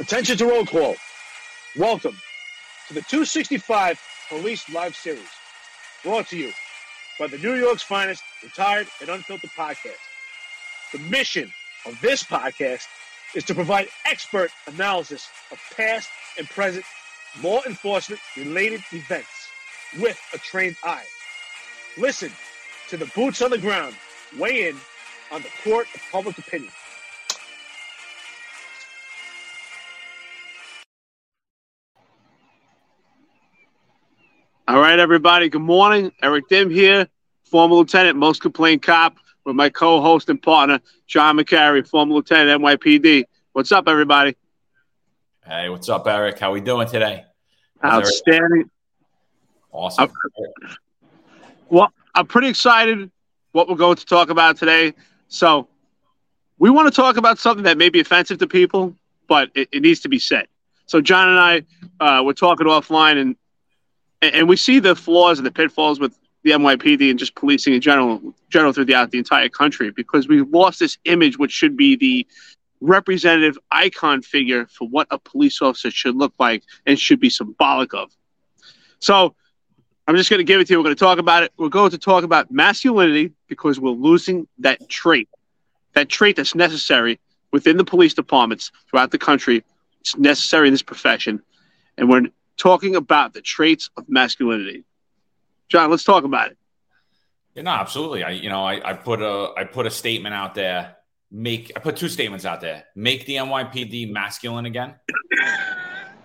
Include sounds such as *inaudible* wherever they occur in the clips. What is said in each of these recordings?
Attention to roll call. Welcome to the 265 Police Live Series, brought to you by the New York's finest retired and unfiltered podcast. The mission of this podcast is to provide expert analysis of past and present law enforcement related events with a trained eye. Listen to the boots on the ground weigh in on the court of public opinion. All right, everybody. Good morning. Eric Dim here, former lieutenant, most complained cop, with my co-host and partner, John McCary, former lieutenant NYPD. What's up, everybody? Hey, what's up, Eric? How we doing today? How's Outstanding. Awesome. I'm, well, I'm pretty excited what we're going to talk about today. So, we want to talk about something that may be offensive to people, but it, it needs to be said. So, John and I uh, were talking offline, and and we see the flaws and the pitfalls with the NYPD and just policing in general, general throughout the entire country because we've lost this image, which should be the representative icon figure for what a police officer should look like and should be symbolic of. So I'm just going to give it to you. We're going to talk about it. We're going to talk about masculinity because we're losing that trait, that trait that's necessary within the police departments throughout the country. It's necessary in this profession. And we're talking about the traits of masculinity. John, let's talk about it. Yeah, no, absolutely. I, you know, I, I put a, I put a statement out there. Make, I put two statements out there. Make the NYPD masculine again.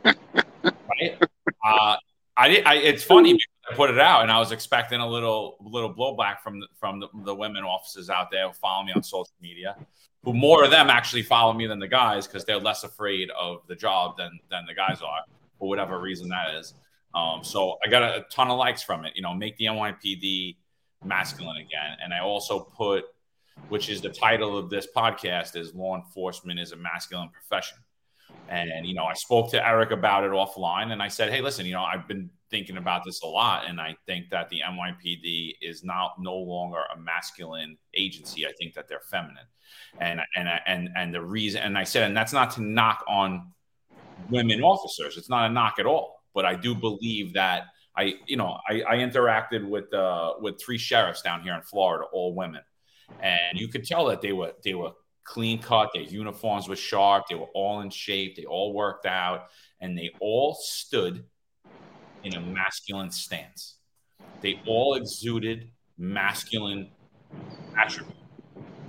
right? Uh, I, did. I, it's funny because I put it out and I was expecting a little, little blowback from the, from the, the women officers out there who follow me on social media. Who more of them actually follow me than the guys because they're less afraid of the job than than the guys are for whatever reason that is. Um, so I got a, a, ton of likes from it. You know, make the NYPD masculine again. And I also put, which is the title of this podcast, is law enforcement is a masculine profession. And you know, I spoke to Eric about it offline, and I said, "Hey, listen, you know, I've been thinking about this a lot, and I think that the NYPD is now no longer a masculine agency. I think that they're feminine, and and and and the reason, and I said, and that's not to knock on women officers. It's not a knock at all. But I do believe that I, you know, I, I interacted with uh, with three sheriffs down here in Florida, all women, and you could tell that they were they were clean cut. Their uniforms were sharp. They were all in shape. They all worked out, and they all stood in a masculine stance. They all exuded masculine attribute.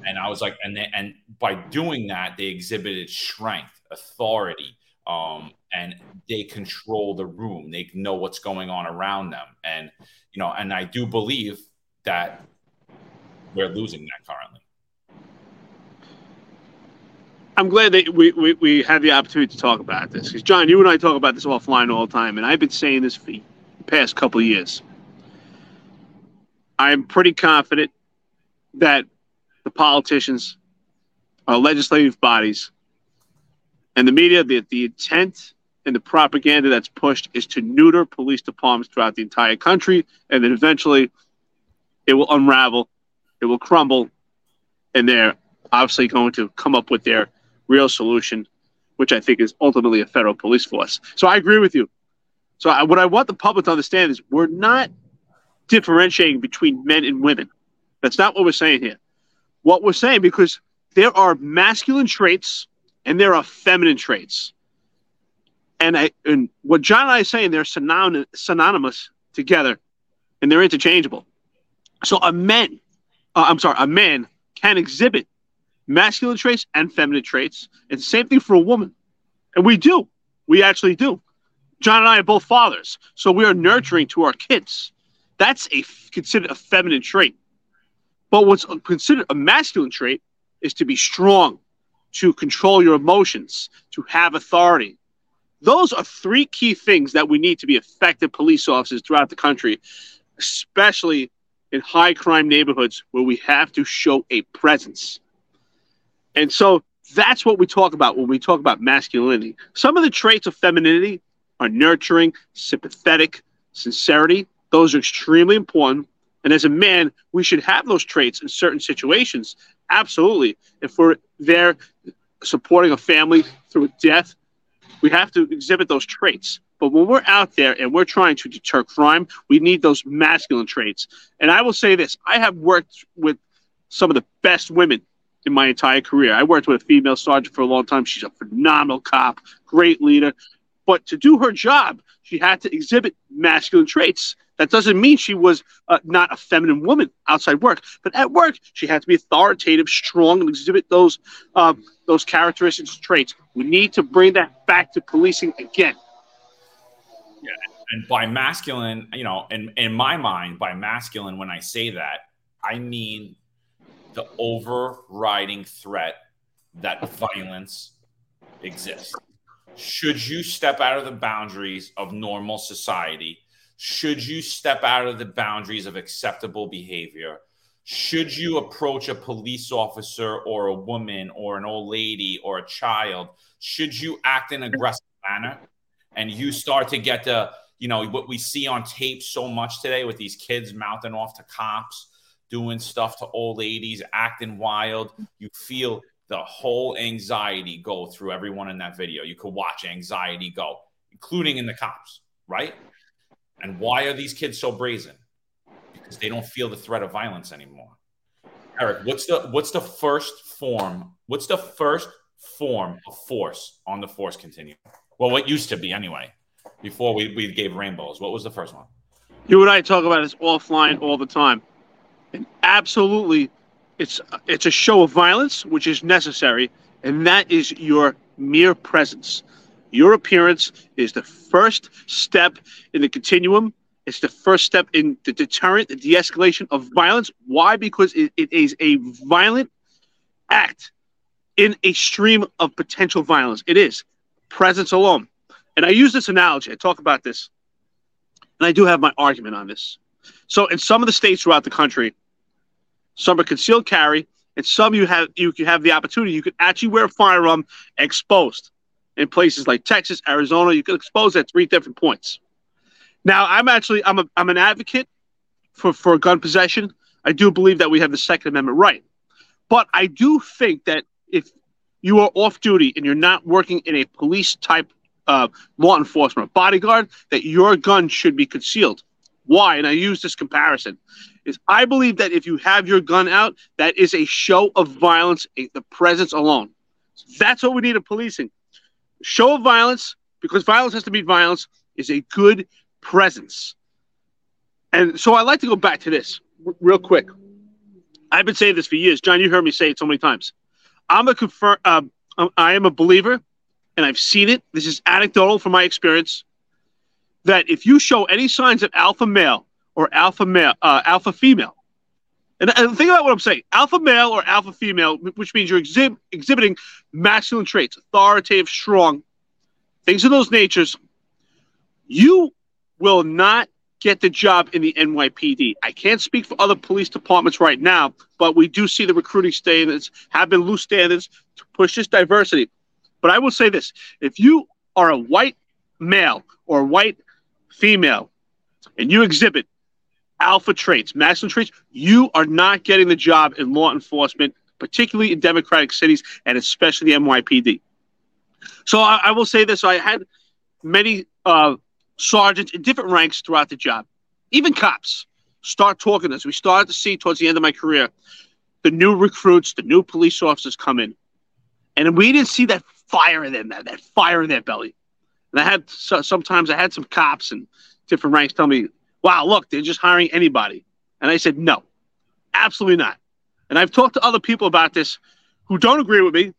And I was like, and they, and by doing that, they exhibited strength, authority, um, and they control the room. They know what's going on around them, and you know, and I do believe that we're losing that currently. I'm glad that we, we, we had the opportunity to talk about this because John, you and I talk about this offline all the time, and I've been saying this for the past couple of years. I'm pretty confident that the politicians, our legislative bodies, and the media, the, the intent and the propaganda that's pushed is to neuter police departments throughout the entire country. And then eventually it will unravel, it will crumble, and they're obviously going to come up with their real solution, which I think is ultimately a federal police force. So I agree with you. So I, what I want the public to understand is we're not differentiating between men and women. That's not what we're saying here. What we're saying, because there are masculine traits and there are feminine traits. And I and what John and I are saying, they're synony- synonymous together, and they're interchangeable. So a man, uh, I'm sorry, a man can exhibit masculine traits and feminine traits, and same thing for a woman, and we do, we actually do. John and I are both fathers, so we are nurturing to our kids. That's a considered a feminine trait. But what's considered a masculine trait is to be strong, to control your emotions, to have authority. Those are three key things that we need to be effective police officers throughout the country, especially in high crime neighborhoods where we have to show a presence. And so that's what we talk about when we talk about masculinity. Some of the traits of femininity are nurturing, sympathetic, sincerity. Those are extremely important. And as a man, we should have those traits in certain situations. Absolutely. If we're there supporting a family through death, we have to exhibit those traits. But when we're out there and we're trying to deter crime, we need those masculine traits. And I will say this I have worked with some of the best women in my entire career. I worked with a female sergeant for a long time. She's a phenomenal cop, great leader. But to do her job, she had to exhibit masculine traits. That doesn't mean she was uh, not a feminine woman outside work, but at work she had to be authoritative, strong, and exhibit those uh, those characteristics, traits. We need to bring that back to policing again. Yeah, and by masculine, you know, in in my mind, by masculine, when I say that, I mean the overriding threat that violence exists should you step out of the boundaries of normal society, should you step out of the boundaries of acceptable behavior, should you approach a police officer or a woman or an old lady or a child, should you act in aggressive manner and you start to get the, you know, what we see on tape so much today with these kids mouthing off to cops, doing stuff to old ladies, acting wild, you feel the whole anxiety go through everyone in that video. You could watch anxiety go, including in the cops, right? And why are these kids so brazen? Because they don't feel the threat of violence anymore. Eric, what's the what's the first form? What's the first form of force on the force continuum? Well, what used to be anyway, before we, we gave rainbows. What was the first one? You and I talk about this offline all the time. And absolutely it's it's a show of violence, which is necessary, and that is your mere presence. Your appearance is the first step in the continuum. It's the first step in the deterrent, the de-escalation of violence. Why? Because it, it is a violent act in a stream of potential violence. It is presence alone. And I use this analogy. I talk about this, and I do have my argument on this. So, in some of the states throughout the country, some are concealed carry, and some you have you can have the opportunity. You can actually wear a firearm exposed. In places like Texas, Arizona, you can expose at three different points. Now, I'm actually I'm a I'm an advocate for for gun possession. I do believe that we have the Second Amendment right, but I do think that if you are off duty and you're not working in a police type uh, law enforcement bodyguard, that your gun should be concealed. Why? And I use this comparison is I believe that if you have your gun out, that is a show of violence, the presence alone. That's what we need in policing. Show of violence, because violence has to be violence, is a good presence. And so I like to go back to this r- real quick. I've been saying this for years. John, you heard me say it so many times. I'm a confirm. Uh, I am a believer, and I've seen it. This is anecdotal from my experience. That if you show any signs of alpha male, or alpha male, uh, alpha female. And, and, think about what I'm saying: alpha male or alpha female, which means you're exhib- exhibiting masculine traits, authoritative, strong, things of those natures. You will not get the job in the NYPD. I can't speak for other police departments right now, but we do see the recruiting standards have been loose standards to push this diversity. But I will say this: if you are a white male or white female and you exhibit alpha traits, masculine traits, you are not getting the job in law enforcement, particularly in democratic cities and especially the NYPD. So I, I will say this: I had many uh, sergeants in different ranks throughout the job, even cops, start talking as we started to see towards the end of my career. The new recruits, the new police officers come in, and we didn't see that fire in them, that, that fire in their belly. And I had so, sometimes I had some cops and different ranks tell me, wow, look, they're just hiring anybody. And I said, no, absolutely not. And I've talked to other people about this who don't agree with me,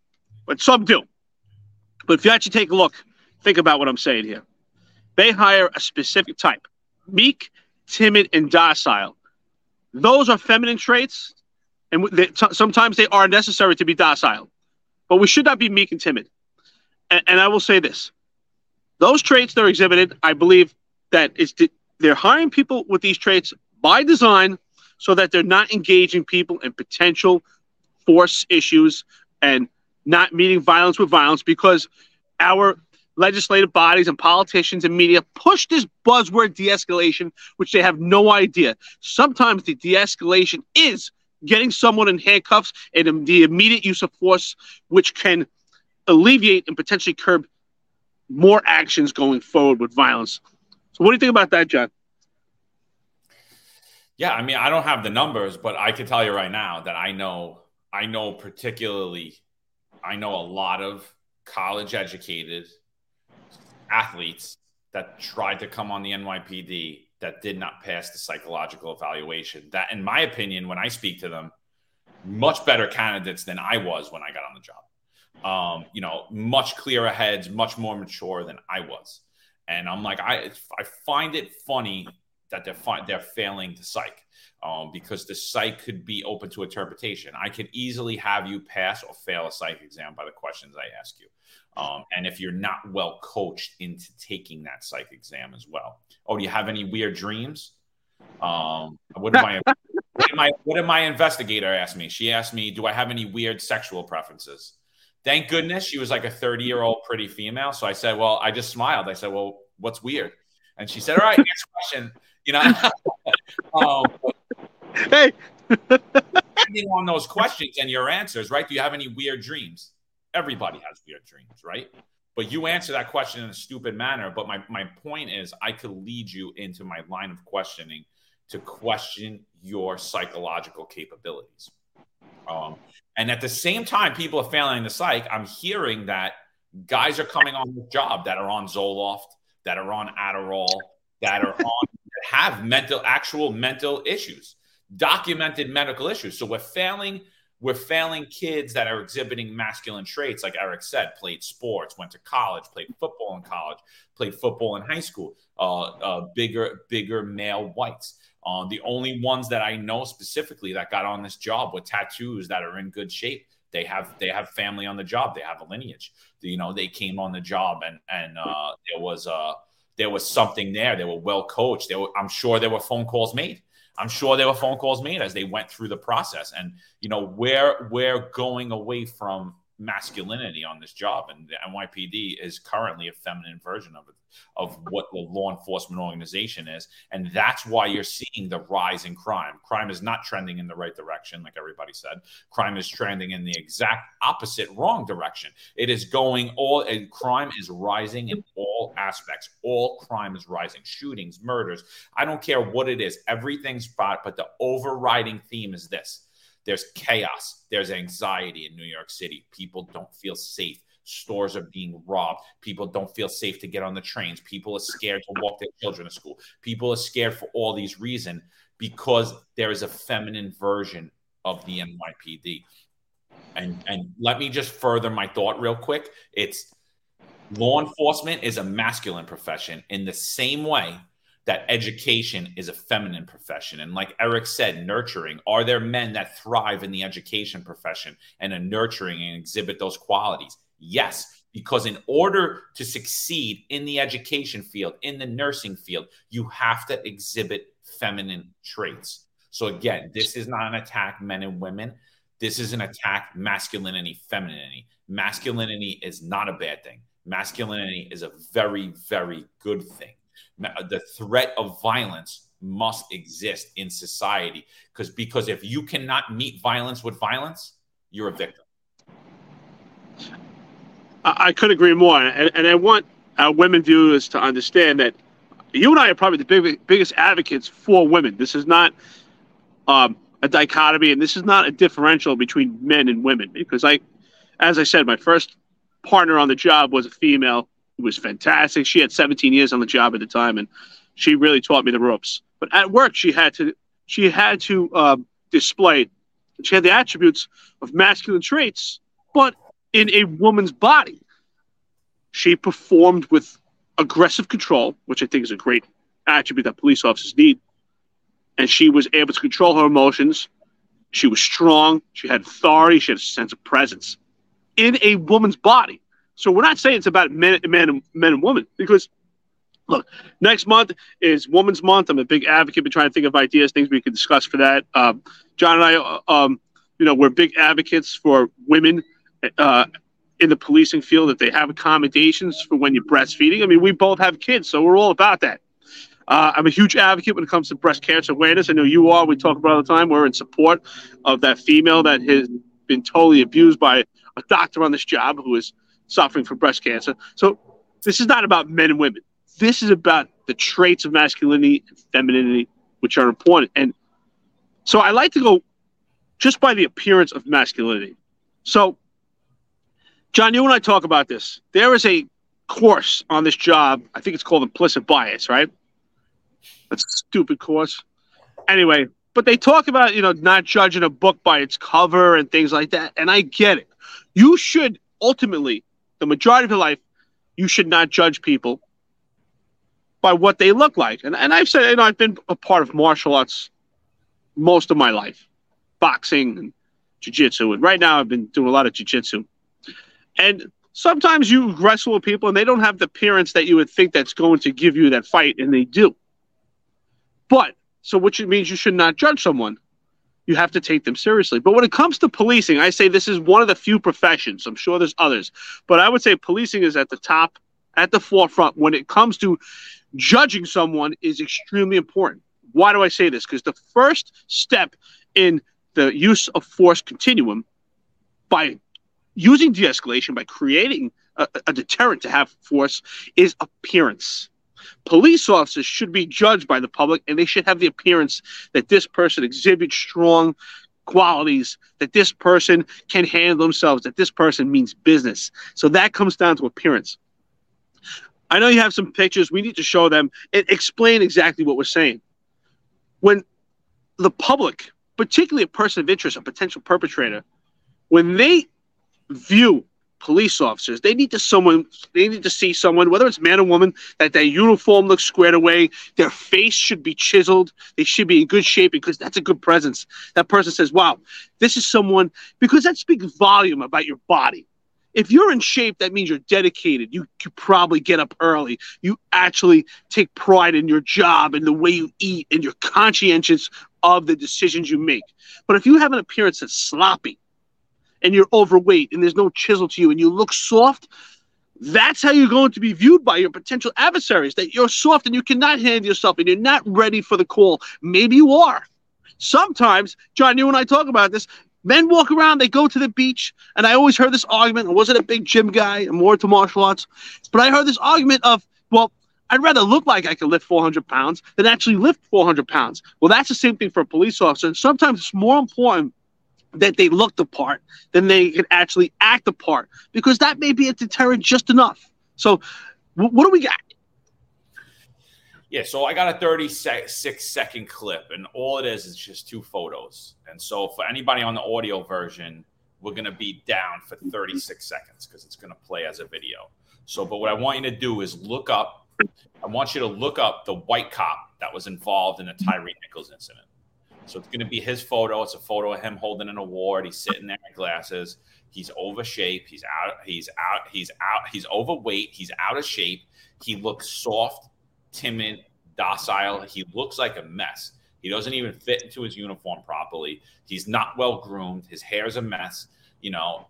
but some do. But if you actually take a look, think about what I'm saying here. They hire a specific type meek, timid, and docile. Those are feminine traits, and they, t- sometimes they are necessary to be docile. But we should not be meek and timid. And, and I will say this those traits that are exhibited, I believe that it's they're hiring people with these traits by design so that they're not engaging people in potential force issues and not meeting violence with violence because our legislative bodies and politicians and media push this buzzword de-escalation which they have no idea sometimes the de-escalation is getting someone in handcuffs and the immediate use of force which can alleviate and potentially curb more actions going forward with violence. What do you think about that, John? Yeah, I mean, I don't have the numbers, but I can tell you right now that I know, I know particularly, I know a lot of college educated athletes that tried to come on the NYPD that did not pass the psychological evaluation. That, in my opinion, when I speak to them, much better candidates than I was when I got on the job. Um, you know, much clearer heads, much more mature than I was. And I'm like, I I find it funny that they're fi- they're failing the psych um, because the psych could be open to interpretation. I could easily have you pass or fail a psych exam by the questions I ask you. Um, and if you're not well coached into taking that psych exam as well. Oh, do you have any weird dreams? Um, what did my *laughs* what did my what did my investigator ask me? She asked me, "Do I have any weird sexual preferences?" Thank goodness she was like a 30 year old pretty female. So I said, "Well," I just smiled. I said, "Well, what's weird?" And she said, "All right, next question." You know, *laughs* um, hey, depending on those questions and your answers, right? Do you have any weird dreams? Everybody has weird dreams, right? But you answer that question in a stupid manner. But my, my point is, I could lead you into my line of questioning to question your psychological capabilities. Um, and at the same time, people are failing the psych. I'm hearing that guys are coming on the job that are on Zoloft, that are on Adderall, that are on that have mental, actual mental issues, documented medical issues. So we're failing we're failing kids that are exhibiting masculine traits, like Eric said, played sports, went to college, played football in college, played football in high school, uh, uh, bigger, bigger male whites. Uh, the only ones that I know specifically that got on this job with tattoos that are in good shape. They have they have family on the job. They have a lineage. You know, they came on the job and and uh, there was uh there was something there. They were well coached. There were, I'm sure there were phone calls made I'm sure there were phone calls made as they went through the process. And you know, we're we're going away from masculinity on this job, and the NYPD is currently a feminine version of it, of what the law enforcement organization is, and that's why you're seeing the rise in crime. Crime is not trending in the right direction, like everybody said. Crime is trending in the exact opposite, wrong direction. It is going all, and crime is rising in all aspects. All crime is rising, shootings, murders. I don't care what it is. Everything's bad, but the overriding theme is this there's chaos, there's anxiety in New York City. People don't feel safe. Stores are being robbed. People don't feel safe to get on the trains. People are scared to walk their children to school. People are scared for all these reasons because there is a feminine version of the NYPD. And and let me just further my thought real quick. It's law enforcement is a masculine profession in the same way that education is a feminine profession. And like Eric said, nurturing. Are there men that thrive in the education profession and are nurturing and exhibit those qualities? Yes, because in order to succeed in the education field, in the nursing field, you have to exhibit feminine traits. So again, this is not an attack men and women. This is an attack masculinity, femininity. Masculinity is not a bad thing. Masculinity is a very, very good thing the threat of violence must exist in society. Because because if you cannot meet violence with violence you're a victim. I, could agree more. And, and i want our women viewers to understand that you and i are probably the big, biggest advocates for women. This is not um, a dichotomy and this is not a differential between men and women because i as i said my first partner on the job was a female was fantastic. She had 17 years on the job at the time, and she really taught me the ropes. But at work, she had to she had to um, display. She had the attributes of masculine traits, but in a woman's body. She performed with aggressive control, which I think is a great attribute that police officers need. And she was able to control her emotions. She was strong. She had authority. She had a sense of presence in a woman's body. So we're not saying it's about men, men, and, men and women because look, next month is Women's Month. I'm a big advocate for trying to think of ideas, things we can discuss for that. Um, John and I, um, you know, we're big advocates for women uh, in the policing field that they have accommodations for when you're breastfeeding. I mean, we both have kids, so we're all about that. Uh, I'm a huge advocate when it comes to breast cancer awareness. I know you are. We talk about all the time. We're in support of that female that has been totally abused by a doctor on this job who is suffering from breast cancer. So this is not about men and women. This is about the traits of masculinity and femininity, which are important. And so I like to go just by the appearance of masculinity. So, John, you and I talk about this. There is a course on this job. I think it's called implicit bias, right? That's a stupid course. Anyway, but they talk about, you know, not judging a book by its cover and things like that. And I get it. You should ultimately, the majority of your life, you should not judge people by what they look like. And, and I've said, you know, I've been a part of martial arts most of my life, boxing and jiu-jitsu. And right now I've been doing a lot of jiu-jitsu. And sometimes you wrestle with people and they don't have the appearance that you would think that's going to give you that fight, and they do. But so which means you should not judge someone. You have to take them seriously. But when it comes to policing, I say this is one of the few professions. I'm sure there's others, but I would say policing is at the top, at the forefront when it comes to judging someone is extremely important. Why do I say this? Because the first step in the use of force continuum by using de escalation, by creating a, a, deterrent to have force, is appearance. Police officers should be judged by the public and they should have the appearance that this person exhibits strong qualities, that this person can handle themselves, that this person means business. So that comes down to appearance. I know you have some pictures. We need to show them and explain exactly what we're saying. When the public, particularly a person of interest, a potential perpetrator, when they view police officers, they need to someone they need to see someone, whether it's man or woman, that their uniform looks squared away, their face should be chiseled, they should be in good shape because that's a good presence. That person says, Wow, this is someone because that speaks volume about your body if you're in shape, that means you're dedicated. You, you probably get up early. You actually take pride in your job and the way you eat, and you're conscientious of the decisions you make. But if you have an appearance that's sloppy and you're overweight and there's no chisel to you and you look soft, that's how you're going to be viewed by your potential adversaries that you're soft and you cannot handle yourself and you're not ready for the call. Maybe you are. Sometimes, John, you and I talk about this. Men walk around, they go to the beach, and I always heard this argument. I wasn't a big gym guy, I'm more into martial arts, but I heard this argument of, well, I'd rather look like I can lift 400 pounds than actually lift 400 pounds. Well, that's the same thing for a police officer. Sometimes it's more important that they look the part than they can actually act the part because that may be a deterrent just enough. So, what do we got? Yeah, so I got a 36 second clip, and all it is is just two photos. And so for anybody on the audio version, we're going to be down for 36 seconds because it's going to play as a video. So, but what I want you to do is look up, I want you to look up the white cop that was involved in the Tyre Nichols incident. So it's going to be his photo. It's a photo of him holding an award. He's sitting there in glasses. He's over shape. He's out. He's out. He's out. He's overweight. He's out of shape. He looks soft timid, docile. He looks like a mess. He doesn't even fit into his uniform properly. He's not well groomed. His hair's a mess. You know,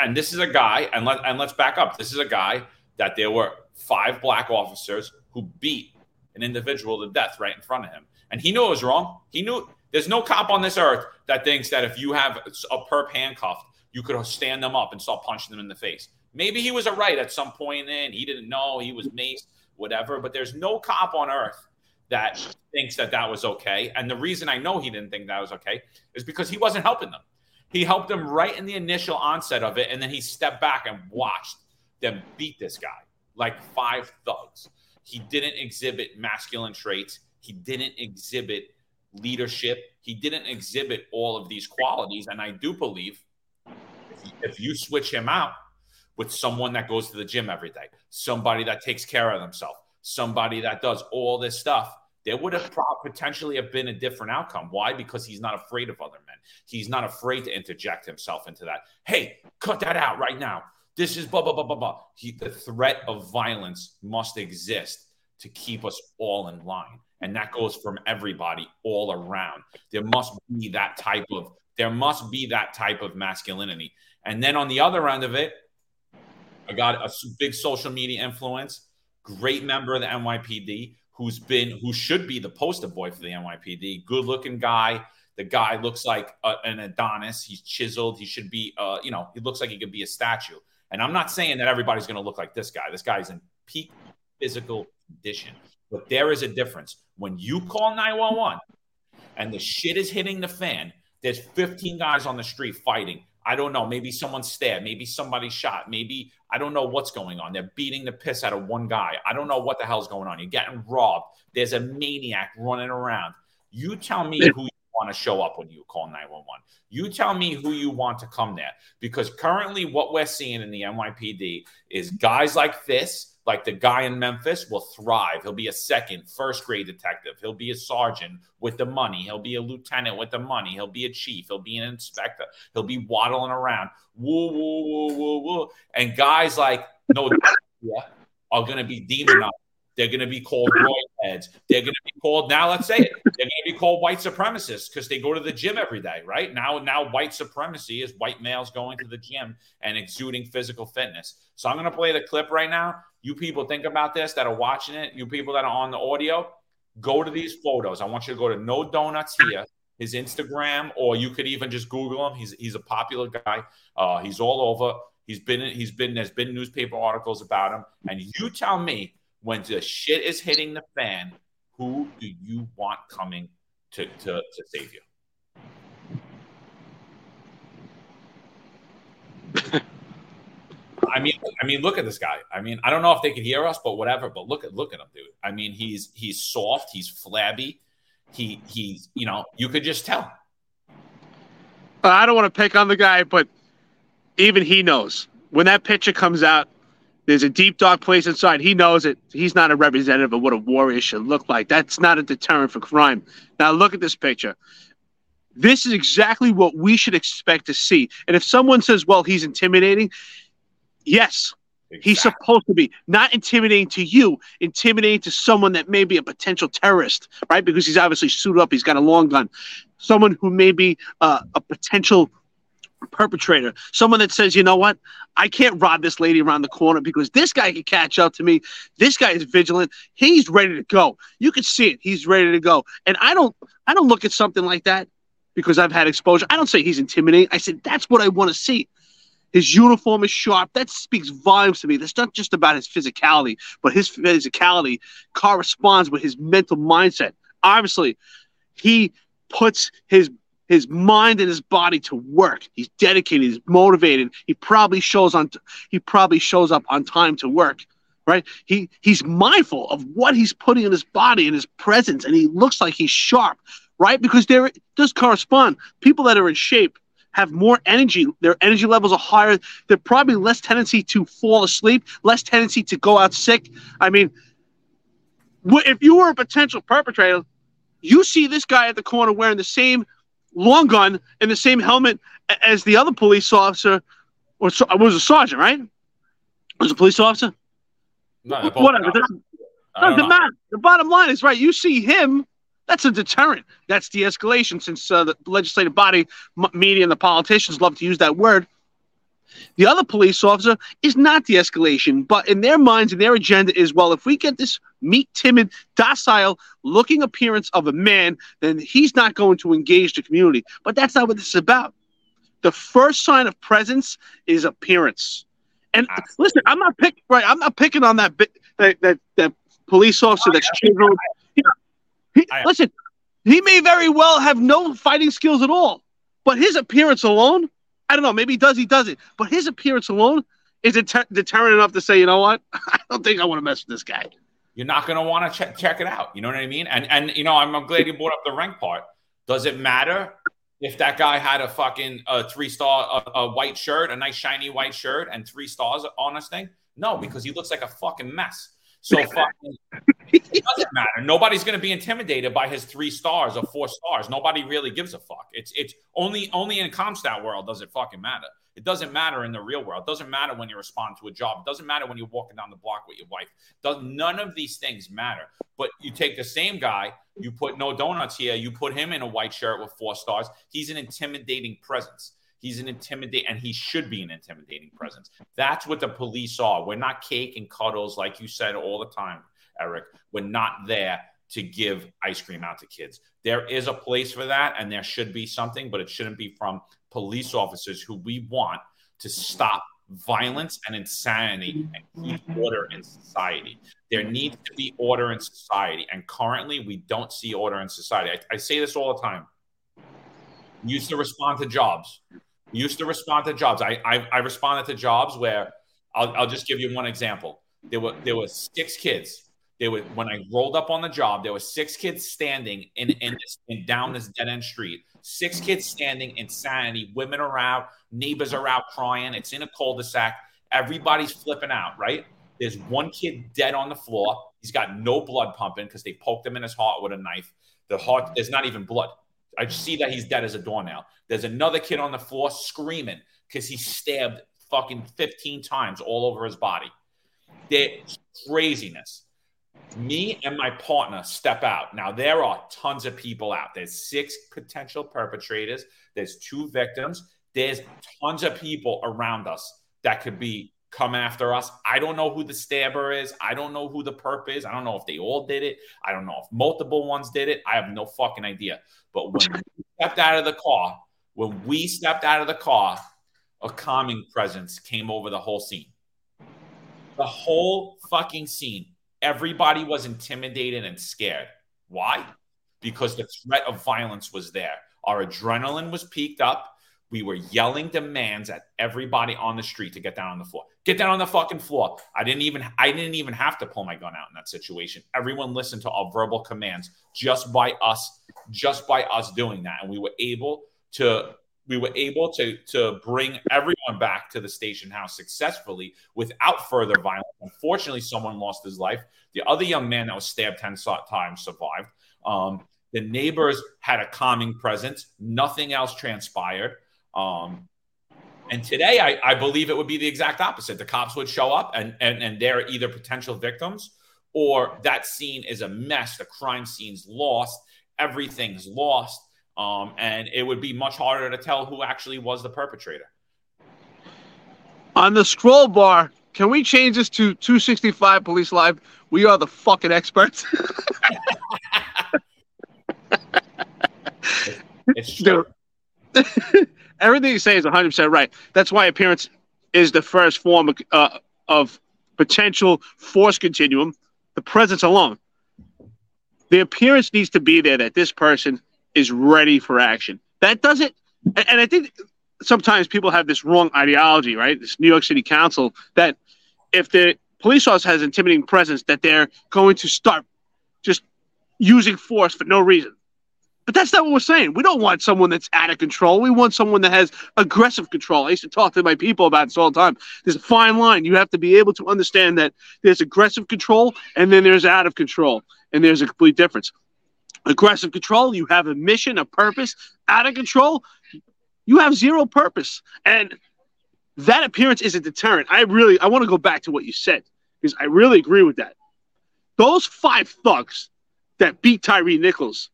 and this is a guy. And let and let's back up. This is a guy that there were five black officers who beat an individual to death right in front of him, and he knew it was wrong. He knew there's no cop on this earth that thinks that if you have a perp handcuffed, you could stand them up and start punching them in the face. Maybe he was a right at some point in. He didn't know he was maced whatever. But there's no cop on earth that thinks that that was okay. And the reason I know he didn't think that was okay is because he wasn't helping them. He helped them right in the initial onset of it, and then he stepped back and watched them beat this guy like five thugs. He didn't exhibit masculine traits. He didn't exhibit leadership. He didn't exhibit all of these qualities. And I do believe if you switch him out, with someone that goes to the gym every day, somebody that takes care of themselves, somebody that does all this stuff, there would have potentially have been a different outcome. Why? Because he's not afraid of other men. He's not afraid to interject himself into that. Hey, cut that out right now. This is blah blah blah blah blah. He, the threat of violence must exist to keep us all in line, and that goes from everybody all around. There must be that type of there must be that type of masculinity. And then on the other end of it, I got a big social media influence, great member of the NYPD who's been who should be the poster boy for the NYPD. Good looking guy. The guy looks like a, an Adonis. He's chiseled. He should be, uh, you know, he looks like he could be a statue. And I'm not saying that everybody's going to look like this guy. This guy's in peak physical condition. But there is a difference. When you call 911 and the shit is hitting the fan, there's 15 guys on the street fighting. I don't know. Maybe someone stabbed. Maybe somebody shot. Maybe I don't know what's going on. They're beating the piss out of one guy. I don't know what the hell's going on. You're getting robbed. There's a maniac running around. You tell me who you want to show up when you call 911. You tell me who you want to come there. Because currently, what we're seeing in the NYPD is guys like this like the guy in Memphis will thrive. He'll be a second, first grade detective. He'll be a sergeant with the money. He'll be a lieutenant with the money. He'll be a chief. He'll be an inspector. He'll be waddling around. Woo, woo, woo, woo, woo. And guys like no *laughs* are going to be demonized. They're going to be called roid heads. They're going to be called now. Let's say it. They're going to be called white supremacists because they go to the gym every day, right? Now, now white supremacy is white males going to the gym and exuding physical fitness. So I'm going to play the clip right now. You people think about this that are watching it. You people that are on the audio, go to these photos. I want you to go to No Donuts here, his Instagram, or you could even just Google him. He's he's a popular guy. Uh, he's all over. He's been he's been there's been newspaper articles about him. And you tell me when the shit is hitting the fan, who do you want coming to, to, to save you? I mean, I mean, look at this guy. I mean, I don't know if they can hear us, but whatever. But look at look at him, dude. I mean, he's he's soft, he's flabby, he he's you know, you could just tell. I don't want to pick on the guy, but even he knows when that picture comes out, there's a deep dark place inside. He knows it. He's not a representative of what a warrior should look like. That's not a deterrent for crime. Now look at this picture. This is exactly what we should expect to see. And if someone says, "Well, he's intimidating," yes, exactly. he's supposed to be not intimidating to you, intimidating to someone that may be a potential terrorist, right? Because he's obviously suited up. He's got a long gun. Someone who may be uh, a potential perpetrator, someone that says, you know what, I can't rob this lady around the corner because this guy can catch up to me. This guy is vigilant. He's ready to go. You can see it. He's ready to go. And I don't, I don't look at something like that because I've had exposure. I don't say he's intimidating. I said that's what I want to see. His uniform is sharp. That speaks volumes to me. That's not just about his physicality, but his physicality corresponds with his mental mindset. Obviously, he puts his his mind and his body to work. He's dedicated. He's motivated. He probably shows on. He probably shows up on time to work. Right. He he's mindful of what he's putting in his body and his presence, and he looks like he's sharp. Right, because there it does correspond. People that are in shape have more energy. Their energy levels are higher. They're probably less tendency to fall asleep, less tendency to go out sick. I mean, if you were a potential perpetrator, you see this guy at the corner wearing the same long gun and the same helmet as the other police officer, or so, was a sergeant, right? Was a police officer? No, Whatever. The, no, the, the bottom line is right. You see him, that's a deterrent. That's de-escalation. Since uh, the legislative body, m- media, and the politicians love to use that word. The other police officer is not de escalation, but in their minds and their agenda is well, if we get this meek, timid, docile looking appearance of a man, then he's not going to engage the community. But that's not what this is about. The first sign of presence is appearance. And listen, I'm not picking right. I'm not picking on that that that, that police officer that's children. He, he, listen, he may very well have no fighting skills at all, but his appearance alone I don't know. Maybe he does. He doesn't. But his appearance alone is deter- deterrent enough to say, you know what? *laughs* I don't think I want to mess with this guy. You're not going to want to check check it out. You know what I mean? And and you know, I'm, I'm glad you brought up the rank part. Does it matter if that guy had a fucking a three star a, a white shirt, a nice shiny white shirt, and three stars on his thing? No, because he looks like a fucking mess. So *laughs* fucking, it doesn't matter. Nobody's going to be intimidated by his three stars or four stars. Nobody really gives a fuck. It's it's only only in CompStat world does it fucking matter. It doesn't matter in the real world. It doesn't matter when you respond to a job. It doesn't matter when you're walking down the block with your wife. Does none of these things matter. But you take the same guy, you put no donuts here, you put him in a white shirt with four stars. He's an intimidating presence. He's an intimidating, and he should be an intimidating presence. That's what the police are. We're not cake and cuddles, like you said all the time, Eric. We're not there to give ice cream out to kids. There is a place for that, and there should be something, but it shouldn't be from police officers who we want to stop violence and insanity and keep order in society. There needs to be order in society. And currently, we don't see order in society. I, I say this all the time. Used to respond to jobs. Used to respond to jobs. I, I, I responded to jobs where I'll, I'll just give you one example. There were there were six kids. There were when I rolled up on the job, there were six kids standing in in, this, in down this dead end street. Six kids standing, insanity. Women are out, neighbors are out crying. It's in a cul-de-sac. Everybody's flipping out, right? There's one kid dead on the floor. He's got no blood pumping because they poked him in his heart with a knife. The heart, there's not even blood. I see that he's dead as a doornail. There's another kid on the floor screaming because he's stabbed fucking 15 times all over his body. There's craziness. Me and my partner step out. Now, there are tons of people out. There's six potential perpetrators, there's two victims, there's tons of people around us that could be come after us. I don't know who the stabber is. I don't know who the perp is. I don't know if they all did it. I don't know if multiple ones did it. I have no fucking idea. But when we *laughs* stepped out of the car, when we stepped out of the car, a calming presence came over the whole scene. The whole fucking scene. Everybody was intimidated and scared. Why? Because the threat of violence was there. Our adrenaline was peaked up we were yelling demands at everybody on the street to get down on the floor. Get down on the fucking floor. I didn't even I didn't even have to pull my gun out in that situation. Everyone listened to our verbal commands just by us just by us doing that and we were able to we were able to to bring everyone back to the station house successfully without further violence. Unfortunately, someone lost his life. The other young man that was stabbed 10 times survived. Um, the neighbors had a calming presence. Nothing else transpired. Um, and today, I, I believe it would be the exact opposite. The cops would show up and, and, and they're either potential victims or that scene is a mess. The crime scene's lost, everything's lost. Um, and it would be much harder to tell who actually was the perpetrator. On the scroll bar, can we change this to 265 Police Live? We are the fucking experts. *laughs* it's true. *laughs* everything you say is 100% right. That's why appearance is the first form of, uh, of potential force continuum, the presence alone. The appearance needs to be there that this person is ready for action. That doesn't, and I think sometimes people have this wrong ideology, right? This New York City Council that if the police officer has intimidating presence, that they're going to start just using force for no reason. But that's not what we're saying. We don't want someone that's out of control. We want someone that has aggressive control. I used to talk to my people about this all the time. There's a fine line. You have to be able to understand that there's aggressive control and then there's out of control. And there's a complete difference. Aggressive control, you have a mission, a purpose. Out of control, you have zero purpose. And that appearance is a deterrent. I really I want to go back to what you said because I really agree with that. Those five thugs that beat Tyre Nichols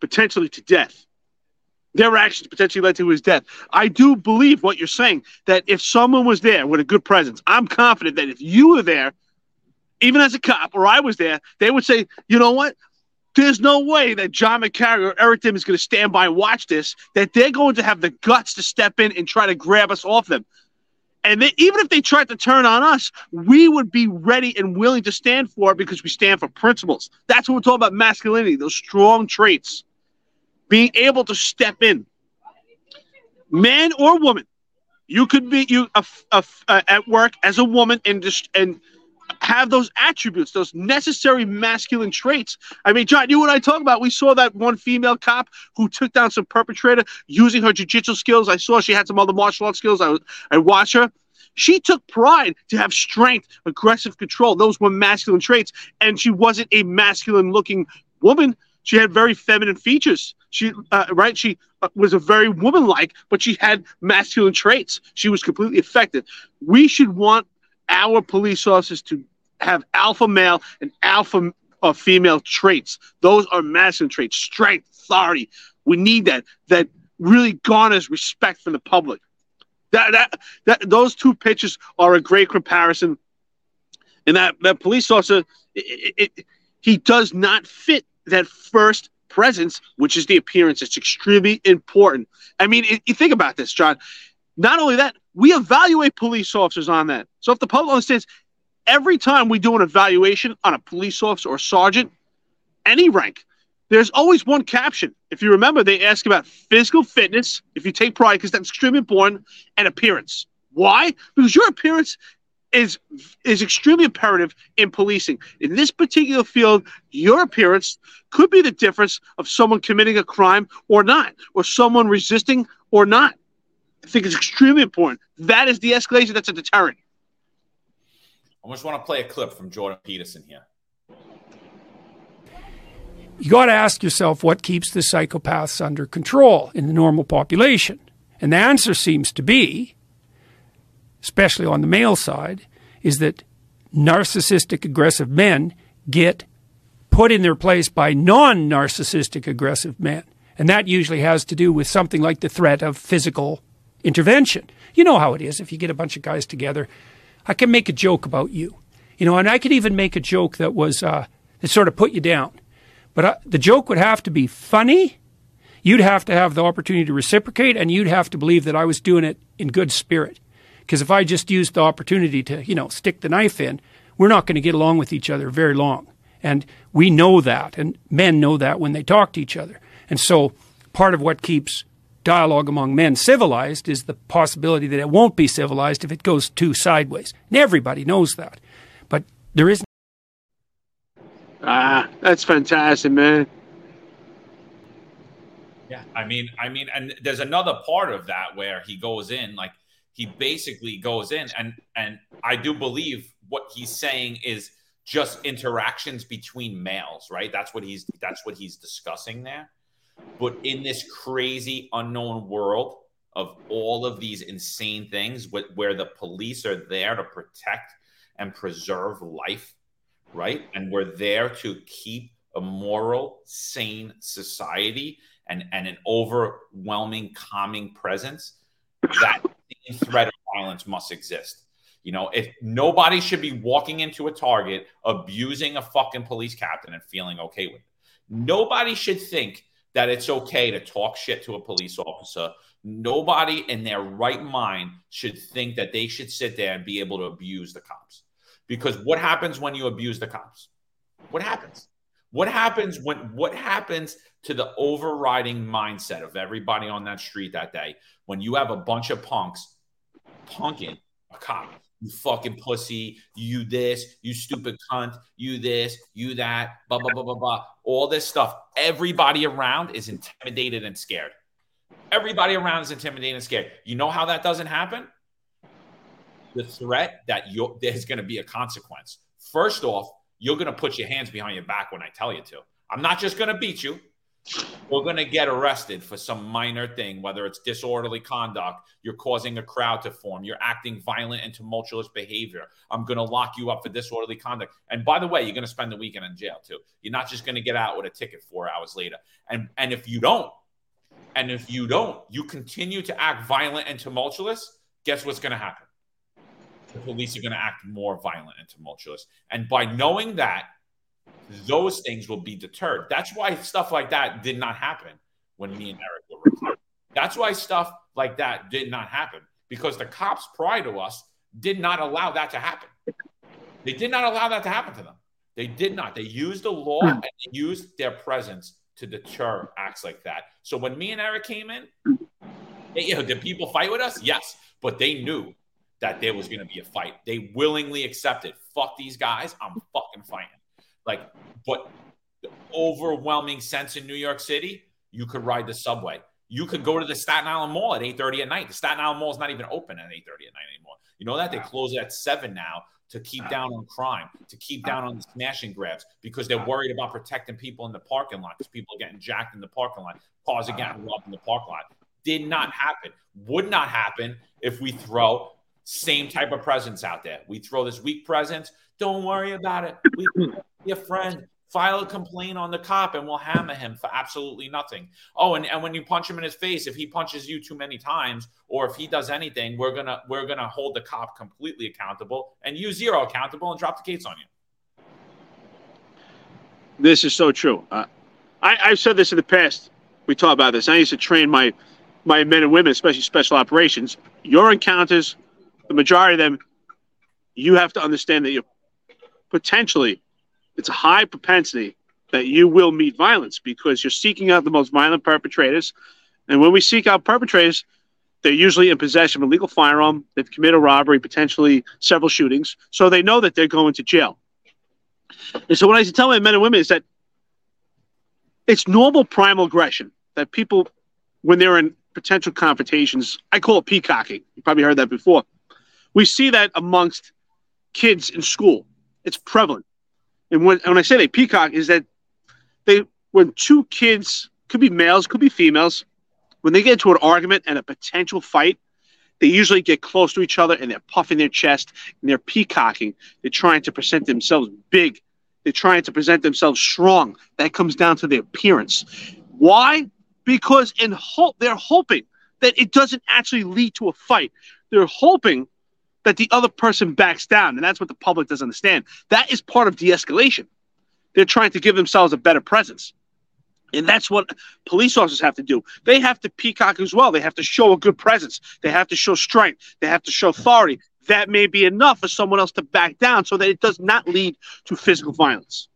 potentially to death. Their actions potentially led to his death. I do believe what you're saying that if someone was there with a good presence, I'm confident that if you were there, even as a cop, or I was there, they would say, you know what? There's no way that John McCarry or Eric Dim is going to stand by and watch this, that they're going to have the guts to step in and try to grab us off them. And they, even if they tried to turn on us, we would be ready and willing to stand for it because we stand for principles. That's what we're talking about masculinity, those strong traits being able to step in, man or woman. You could be you at work as a woman and just and have those attributes, those necessary masculine traits. I mean, John, you and I talk about. We saw that one female cop who took down some perpetrator using her jiu-jitsu skills. I saw she had some other martial arts skills. I I watched her. She took pride to have strength, aggressive control. Those were masculine traits, and she wasn't a masculine-looking woman. She had very feminine features. She, uh, right? She uh, was a very woman-like, but she had masculine traits. She was completely effective. We should want our police officers to have alpha male and alpha uh, female traits. Those are masculine traits: strength, authority. We need that. That really garners respect from the public. That that that those two pictures are a great comparison. And that that police officer, it, it, he does not fit that first presence, which is the appearance. It's extremely important. I mean, it, you think about this, John. Not only that, we evaluate police officers on that. So if the public understands, every time we do an evaluation on a police officer or sergeant, any rank, there's always one caption. If you remember, they ask about physical fitness, if you take pride, because that's extremely important, and appearance. Why? Because your appearance is is extremely imperative in policing. In this particular field, your appearance could be the difference of someone committing a crime or not, or someone resisting or not. I think it's extremely important. That is the escalation that's a deterrent. I just want to play a clip from Jordan Peterson here. You got to ask yourself what keeps the psychopaths under control in the normal population. And the answer seems to be especially on the male side, is that narcissistic aggressive men get put in their place by non narcissistic aggressive men. And that usually has to do with something like the threat of physical intervention. You know how it is if you get a bunch of guys together. I can make a joke about you, you know, and I could even make a joke that was uh, that sort of put you down. But uh, the joke would have to be funny. You'd have to have the opportunity to reciprocate, and you'd have to believe that I was doing it in good spirit. Because if I just use the opportunity to, you know, stick the knife in, we're not going to get along with each other very long. And we know that, and men know that when they talk to each other. And so part of what keeps dialogue among men civilized is the possibility that it won't be civilized if it goes too sideways. And everybody knows that. But there isn't. Ah, that's fantastic, man. Yeah, I mean, I mean, and there's another part of that where he goes in like he basically goes in and and I do believe what he's saying is just interactions between males, right? That's what he's that's what he's discussing there. But in this crazy unknown world of all of these insane things where the police are there to protect and preserve life, right? And we're there to keep a moral, sane society and, and an overwhelming, calming presence. That threat of violence must exist. You know, if nobody should be walking into a target, abusing a fucking police captain and feeling okay with it. Nobody should think that it's okay to talk shit to a police officer. Nobody in their right mind should think that they should sit there and be able to abuse the cops. Because what happens when you abuse the cops? What happens? What happens when what happens to the overriding mindset of everybody on that street that day when you have a bunch of punks punking a cop? You fucking pussy, you this, you stupid cunt, you this, you that, blah, blah, blah, blah, blah. All this stuff. Everybody around is intimidated and scared. Everybody around is intimidated and scared. You know how that doesn't happen? The threat that you there's going to be a consequence. First off, you're going to put your hands behind your back when I tell you to. I'm not just going to beat you. We're going to get arrested for some minor thing, whether it's disorderly conduct, you're causing a crowd to form, you're acting violent and tumultuous behavior. I'm going to lock you up for disorderly conduct. And by the way, you're going to spend the weekend in jail too. You're not just going to get out with a ticket four hours later. And and if you don't, and if you don't, you continue to act violent and tumultuous. Guess what's going to happen? the police are going to act more violent and tumultuous. And by knowing that, those things will be deterred. That's why stuff like that did not happen when me and Eric were retired. That's why stuff like that did not happen because the cops prior to us did not allow that to happen. They did not allow that to happen to them. They did not. They used the law hmm. and they used their presence to deter acts like that. So when me and Eric came in, they, you know, did people fight with us? Yes, but they knew that there was going to be a fight. They willingly accepted. Fuck these guys. I'm fucking fighting. Like, but the overwhelming sense in New York City, you could ride the subway. You could go to the Staten Island Mall at 8:30 at night. The Staten Island Mall is not even open at 8:30 at night anymore. You know that they close at seven now to keep down on crime, to keep down on the smash and grabs, because they're worried about protecting people in the parking lot because people are getting jacked in the parking lot, cars are getting robbed in the parking lot. Did not happen. Would not happen if we throw same type of presence out there. We throw this weak presence. Don't worry about it. We *clears throat* be a friend. File a complaint on the cop and we'll hammer him for absolutely nothing. Oh, and, and when you punch him in his face, if he punches you too many times or if he does anything, we're gonna we're gonna hold the cop completely accountable and you zero accountable and drop the case on you. This is so true. Uh, I, I've said this in the past. We talked about this. I used to train my my men and women, especially special operations, your encounters, the majority of them, you have to understand that you're potentially, it's a high propensity that you will meet violence because you're seeking out the most violent perpetrators. And when we seek out perpetrators, they're usually in possession of a legal firearm. They've committed a robbery, potentially several shootings. So they know that they're going to jail. And so what I tell my men and women is that it's normal primal aggression that people, when they're in potential confrontations, I call it peacocking. You probably heard that before. We see that amongst kids in school. It's prevalent. And when, when I say they peacock, is that they when two kids could be males, could be females, when they get into an argument and a potential fight, they usually get close to each other and they're puffing their chest and they're peacocking. They're trying to present themselves big. They're trying to present themselves strong. That comes down to their appearance. Why? Because in hope they're hoping that it doesn't actually lead to a fight. They're hoping that the other person backs down, and that's what the public doesn't understand. That is part of de-escalation. They're trying to give themselves a better presence. And that's what police officers have to do. They have to peacock as well. They have to show a good presence. They have to show strength. They have to show authority. That may be enough for someone else to back down so that it does not lead to physical violence.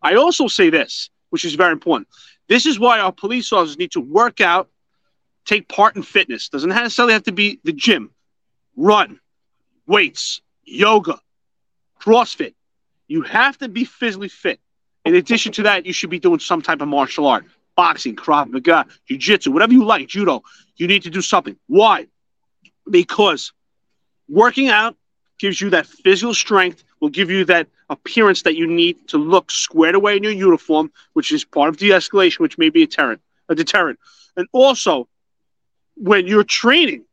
I also say this, which is very important. This is why our police officers need to work out, take part in fitness. Doesn't necessarily have to be the gym, run, weights, yoga, CrossFit. You have to be physically fit. In addition to that, you should be doing some type of martial art, boxing, Krav Maga, Jiu Jitsu, whatever you like, judo. You need to do something. Why? Because working out gives you that physical strength, will give you that appearance that you need to look squared away in your uniform, which is part of de-escalation, which may be a deterrent, a deterrent. And also, when you're training,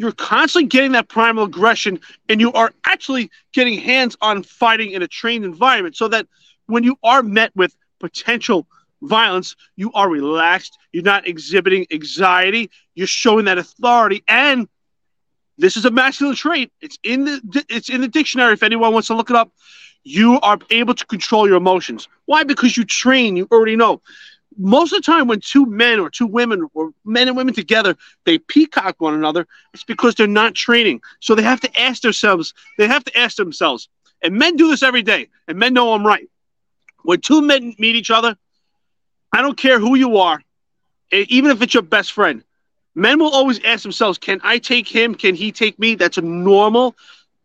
you're constantly getting that primal aggression, and you are actually getting hands on fighting in a trained environment, so that when you are met with potential violence, you are relaxed. You're not exhibiting anxiety. You're showing that authority. And this is a masculine trait. It's in the it's in the dictionary. If anyone wants to look it up, you are able to control your emotions. Why? Because you train. You already know. Most of the time, when two men or two women or men and women together, they peacock one another, it's because they're not training. So they have to ask themselves. They have to ask themselves. And men do this every day. And men know I'm right. When two men meet each other, I don't care who you are, even if it's your best friend, men will always ask themselves, "Can I take him? Can he take me?" That's a normal,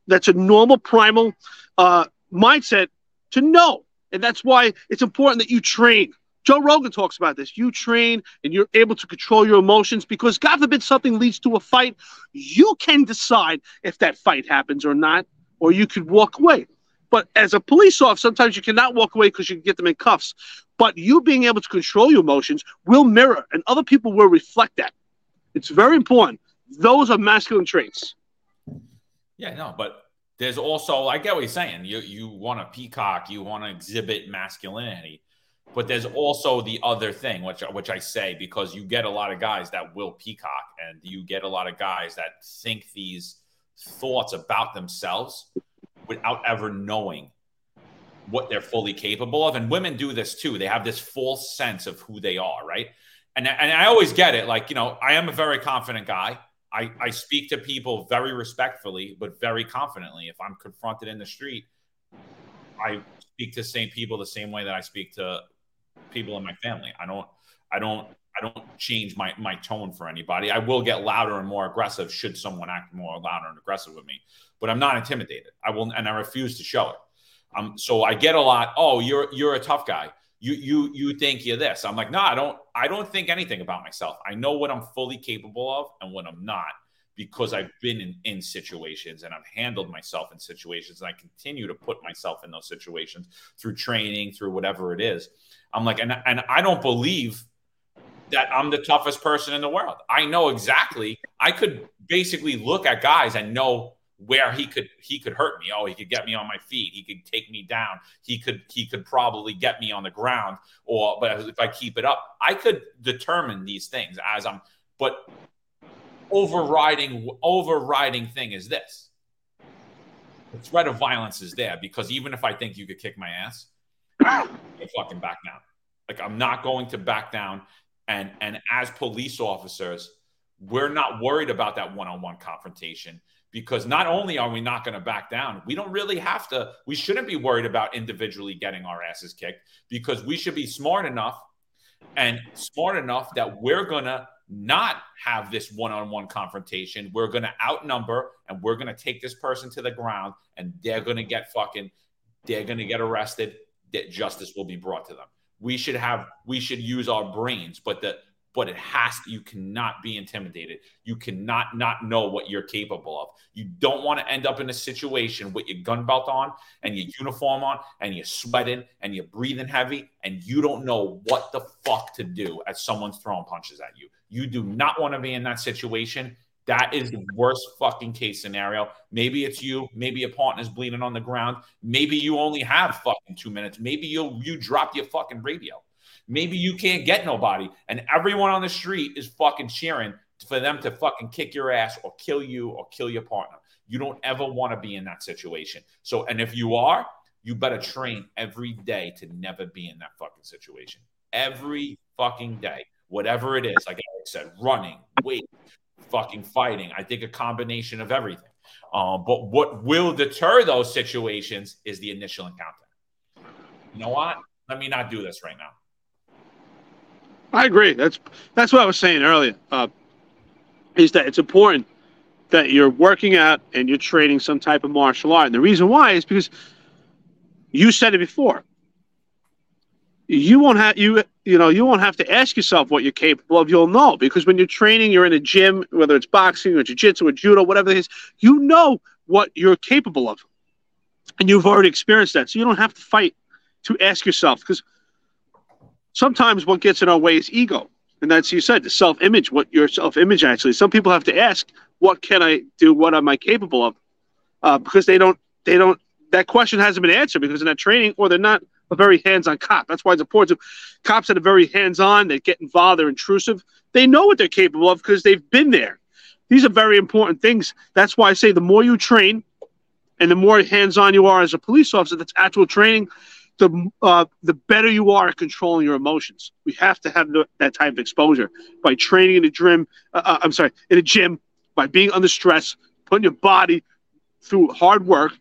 that's a normal primal uh, mindset to know, and that's why it's important that you train. Joe Rogan talks about this. You train and you're able to control your emotions because, God forbid, something leads to a fight. You can decide if that fight happens or not, or you could walk away. But as a police officer, sometimes you cannot walk away because you can get them in cuffs. But you being able to control your emotions will mirror, and other people will reflect that. It's very important. Those are masculine traits. Yeah, no, but there's also I get what you're saying. You you want to peacock, you want to exhibit masculinity, but there's also the other thing, which which I say because you get a lot of guys that will peacock, and you get a lot of guys that think these thoughts about themselves without ever knowing what they're fully capable of. And women do this too. They have this false sense of who they are, right? And, and I always get it. Like, you know, I am a very confident guy. I, I speak to people very respectfully, but very confidently. If I'm confronted in the street, I speak to same people the same way that I speak to people in my family. I don't, I don't, I don't change my my tone for anybody. I will get louder and more aggressive should someone act more louder and aggressive with me but I'm not intimidated. I will, and I refuse to show it. Um, so I get a lot. Oh, you're you're a tough guy. You you you think you're this. I'm like, no, I don't. I don't think anything about myself. I know what I'm fully capable of and what I'm not because I've been in, in situations and I've handled myself in situations and I continue to put myself in those situations through training, through whatever it is. I'm like, and, and I don't believe that I'm the toughest person in the world. I know exactly. I could basically look at guys and know where he could he could hurt me. Oh, he could get me on my feet. He could take me down. He could he could probably get me on the ground. Or but if I keep it up, I could determine these things as I'm. But overriding overriding thing is this: the threat of violence is there because even if I think you could kick my ass, I fucking back down. Like I'm not going to back down. And and as police officers, we're not worried about that one-on-one confrontation because not only are we not going to back down, we don't really have to. We shouldn't be worried about individually getting our asses kicked because we should be smart enough and smart enough that we're going to not have this one-on-one confrontation. We're going to outnumber and we're going to take this person to the ground and they're going to get fucking they're going to get arrested. That justice will be brought to them. We should have we should use our brains, but the but it has to, you cannot be intimidated. You cannot not know what you're capable of. You don't want to end up in a situation with your gun belt on and your uniform on and you're sweating and you're breathing heavy and you don't know what the fuck to do as someone's throwing punches at you. You do not want to be in that situation. That is the worst fucking case scenario. Maybe it's you. Maybe a partner's bleeding on the ground. Maybe you only have fucking two minutes. Maybe you you dropped your fucking radio. Maybe you can't get nobody, and everyone on the street is fucking cheering for them to fucking kick your ass or kill you or kill your partner. You don't ever want to be in that situation. So, and if you are, you better train every day to never be in that fucking situation. Every fucking day, whatever it is, like I said, running, weight, fucking fighting. I think a combination of everything. Um, but what will deter those situations is the initial encounter. You know what? Let me not do this right now. I agree. That's that's what I was saying earlier. Uh, is that it's important that you're working out and you're training some type of martial art. And the reason why is because you said it before. You won't have you you know you won't have to ask yourself what you're capable of. You'll know because when you're training, you're in a gym, whether it's boxing or jiu-jitsu or judo, whatever it is, you know what you're capable of, and you've already experienced that. So you don't have to fight to ask yourself because sometimes what gets in our way is ego. And that's you said, the self image, what your self image actually. Some people have to ask, what can I do? What am I capable of? Uh, because they don't, they don't, that question hasn't been answered because they're not training or they're not a very hands on cop. That's why it's important cops that are very hands on, they get involved, they're intrusive. They know what they're capable of because they've been there. These are very important things. That's why I say the more you train and the more hands on you are as a police officer, that's actual training, the uh, the better you are at controlling your emotions. We have to have the, that type of exposure by training in a gym. Uh, uh, I'm sorry, in a gym by being under stress, putting your body through hard work,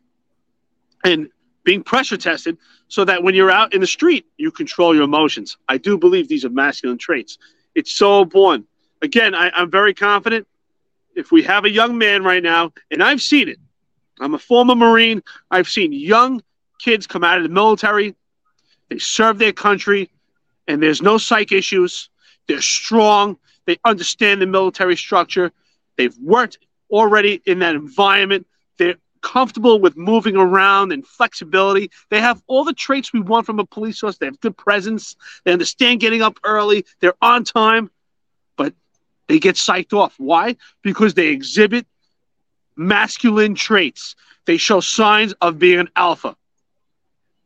and being pressure tested, so that when you're out in the street, you control your emotions. I do believe these are masculine traits. It's so important. Again, I, I'm very confident. If we have a young man right now, and I've seen it, I'm a former Marine. I've seen young kids come out of the military, they serve their country, and there's no psych issues. They're strong. They understand the military structure. They've worked already in that environment. They're comfortable with moving around and flexibility. They have all the traits we want from a police officer. They have good presence. They understand getting up early. They're on time, but they get psyched off. Why? Because they exhibit masculine traits. They show signs of being an alpha.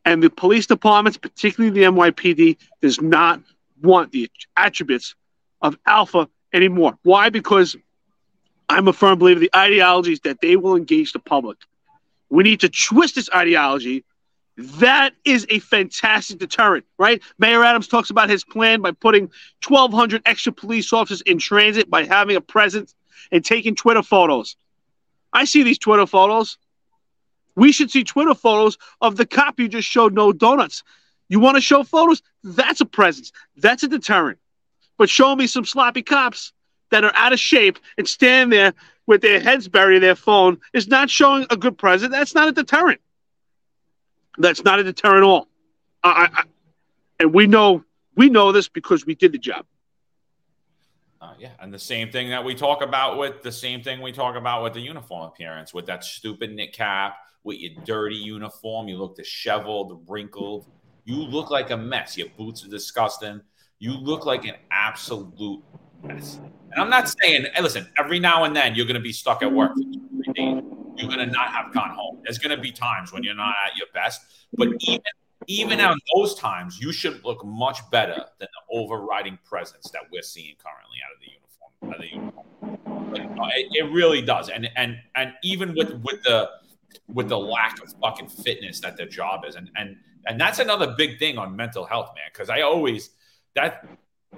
And the police departments, particularly the NYPD, does not want the attributes of alpha anymore. Why? Because I'm a firm believer the ideology is that they will engage the public. We need to twist this ideology. That is a fantastic deterrent, right? Mayor Adams talks about his plan by putting 1,200 extra police officers in transit by having a presence and taking Twitter photos. I see these Twitter photos. We should see Twitter photos of the cop you just showed no donuts. You want to show photos? That's a presence. That's a deterrent. But show me some sloppy cops that are out of shape and stand there with their heads buried in their phone is not showing a good presence. That's not a deterrent. That's not a deterrent at all. I, I, and we know we know this because we did the job. Uh, yeah, and the same thing that we talk about with the same thing we talk about with the uniform appearance, with that stupid knit cap, with your dirty uniform. You look disheveled, wrinkled. You look like a mess. Your boots are disgusting. You look like an absolute mess. And I'm not saying, hey, listen, every now and then you're going to be stuck at work. You're going to not have gone home. There's going to be times when you're not at your best. But even even at those times, you should look much better than the overriding presence that we're seeing currently out of the uniform. Out of the uniform. It, it really does. And and and even with with the with the lack of fucking fitness that their job is. And and and that's another big thing on mental health, man. Because I always that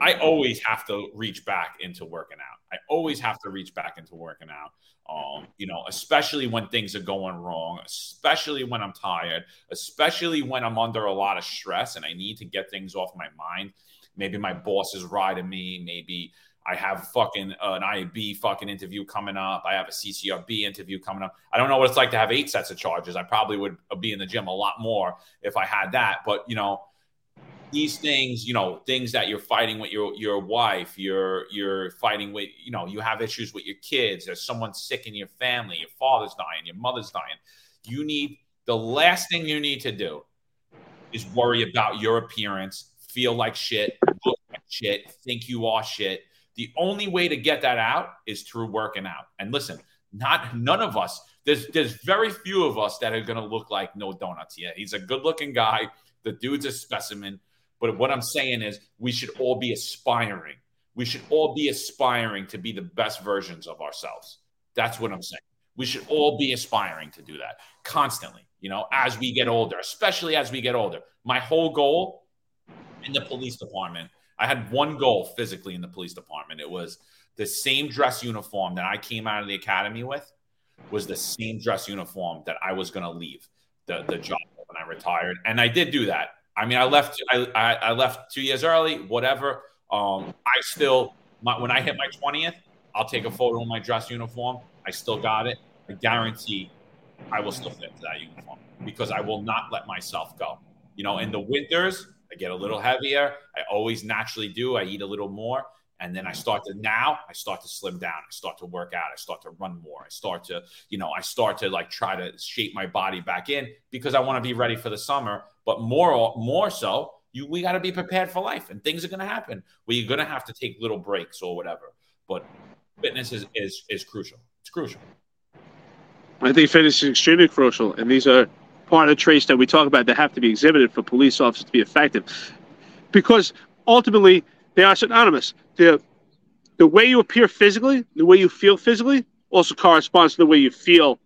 I always have to reach back into working out. I always have to reach back into working out. Um, you know, especially when things are going wrong, especially when I'm tired, especially when I'm under a lot of stress and I need to get things off my mind. Maybe my boss is riding me. Maybe I have fucking uh, an IB fucking interview coming up. I have a CCRB interview coming up. I don't know what it's like to have eight sets of charges. I probably would be in the gym a lot more if I had that. But you know, these things, you know, things that you're fighting with your your wife, you're you're fighting with, you know, you have issues with your kids. There's someone sick in your family. Your father's dying. Your mother's dying. You need the last thing you need to do is worry about your appearance, feel like shit, look like shit, think you are shit. The only way to get that out is through working out. And listen, not none of us. There's there's very few of us that are gonna look like no donuts. Yeah, he's a good looking guy. The dude's a specimen but what I'm saying is, we should all be aspiring. We should all be aspiring to be the best versions of ourselves. That's what I'm saying. We should all be aspiring to do that constantly, you know, as we get older, especially as we get older. My whole goal in the police department, I had one goal physically in the police department. It was the same dress uniform that I came out of the academy with was the same dress uniform that I was going to leave the, the job when I retired. And I did do that. I mean, I left. I, I, I left two years early. Whatever. Um, I still my, when I hit my twentieth, I'll take a photo of my dress uniform. I still got it. I guarantee I will still fit that uniform because I will not let myself go. You know, in the winters, I get a little heavier. I always naturally do. I eat a little more. And then I mm-hmm. start to now, I start to slim down. I start to work out. I start to run more. I start to, you know, I start to like try to shape my body back in because I want to be ready for the summer. But more, more so, you we got to be prepared for life, and things are going to happen where you're going to have to take little breaks or whatever. But fitness is is is crucial. It's crucial. I think fitness is extremely crucial, and these are part of the traits that we talk about that have to be exhibited for police officers to be effective, because ultimately they are synonymous. The the way you appear physically, the way you feel physically, also corresponds to the way you feel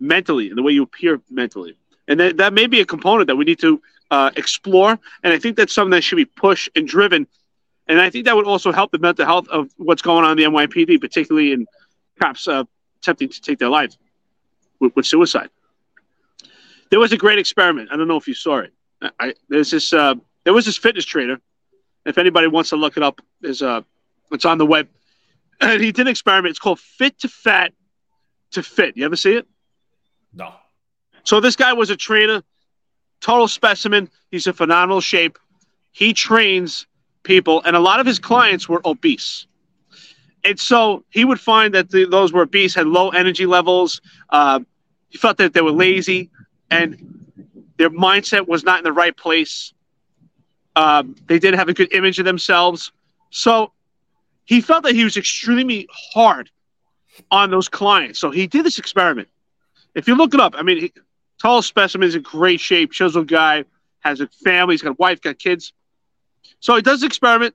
mentally and the way you appear mentally. And that, that may be a component that we need to uh, explore. And I think that's something that should be pushed and driven. And I think that would also help the mental health of what's going on in the NYPD, particularly in cops uh, attempting to take their lives with, with, suicide. There was a great experiment. I don't know if you saw it. I, there's this. Uh, there was this fitness trainer if anybody wants to look it up, is uh, it's on the web. *clears throat* And he did an experiment. It's called Fit to Fat to Fit. You ever see it? No. So this guy was a trainer, total specimen. He's in phenomenal shape. He trains people, and a lot of his clients were obese. And so he would find that the, those were obese had low energy levels. Uh, he felt that they were lazy, and their mindset was not in the right place. Um, they didn't have a good image of themselves. So he felt that he was extremely hard on those clients. So he did this experiment. If you look it up, I mean, he, tall specimen is in great shape, chiseled guy, has a family, he's got a wife, got kids. So he does the experiment.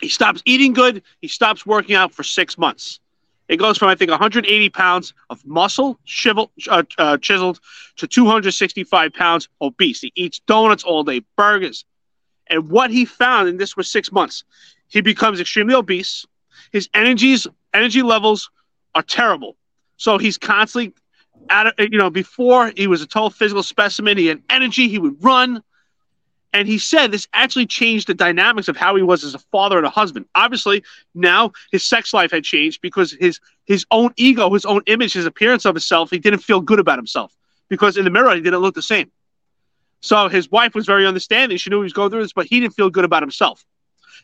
He stops eating good. He stops working out for six months. It goes from I think 180 pounds of muscle shivel, uh, uh, chiseled to 265 pounds obese. He eats donuts all day, burgers, and what he found, and this was six months, he becomes extremely obese. His energies, energy levels are terrible. So he's constantly at you know, before he was a total physical specimen, he had energy, he would run. And he said this actually changed the dynamics of how he was as a father and a husband. Obviously, now his sex life had changed because his his own ego, his own image, his appearance of himself, he didn't feel good about himself because in the mirror he didn't look the same. So his wife was very understanding. She knew he was going through this, but he didn't feel good about himself.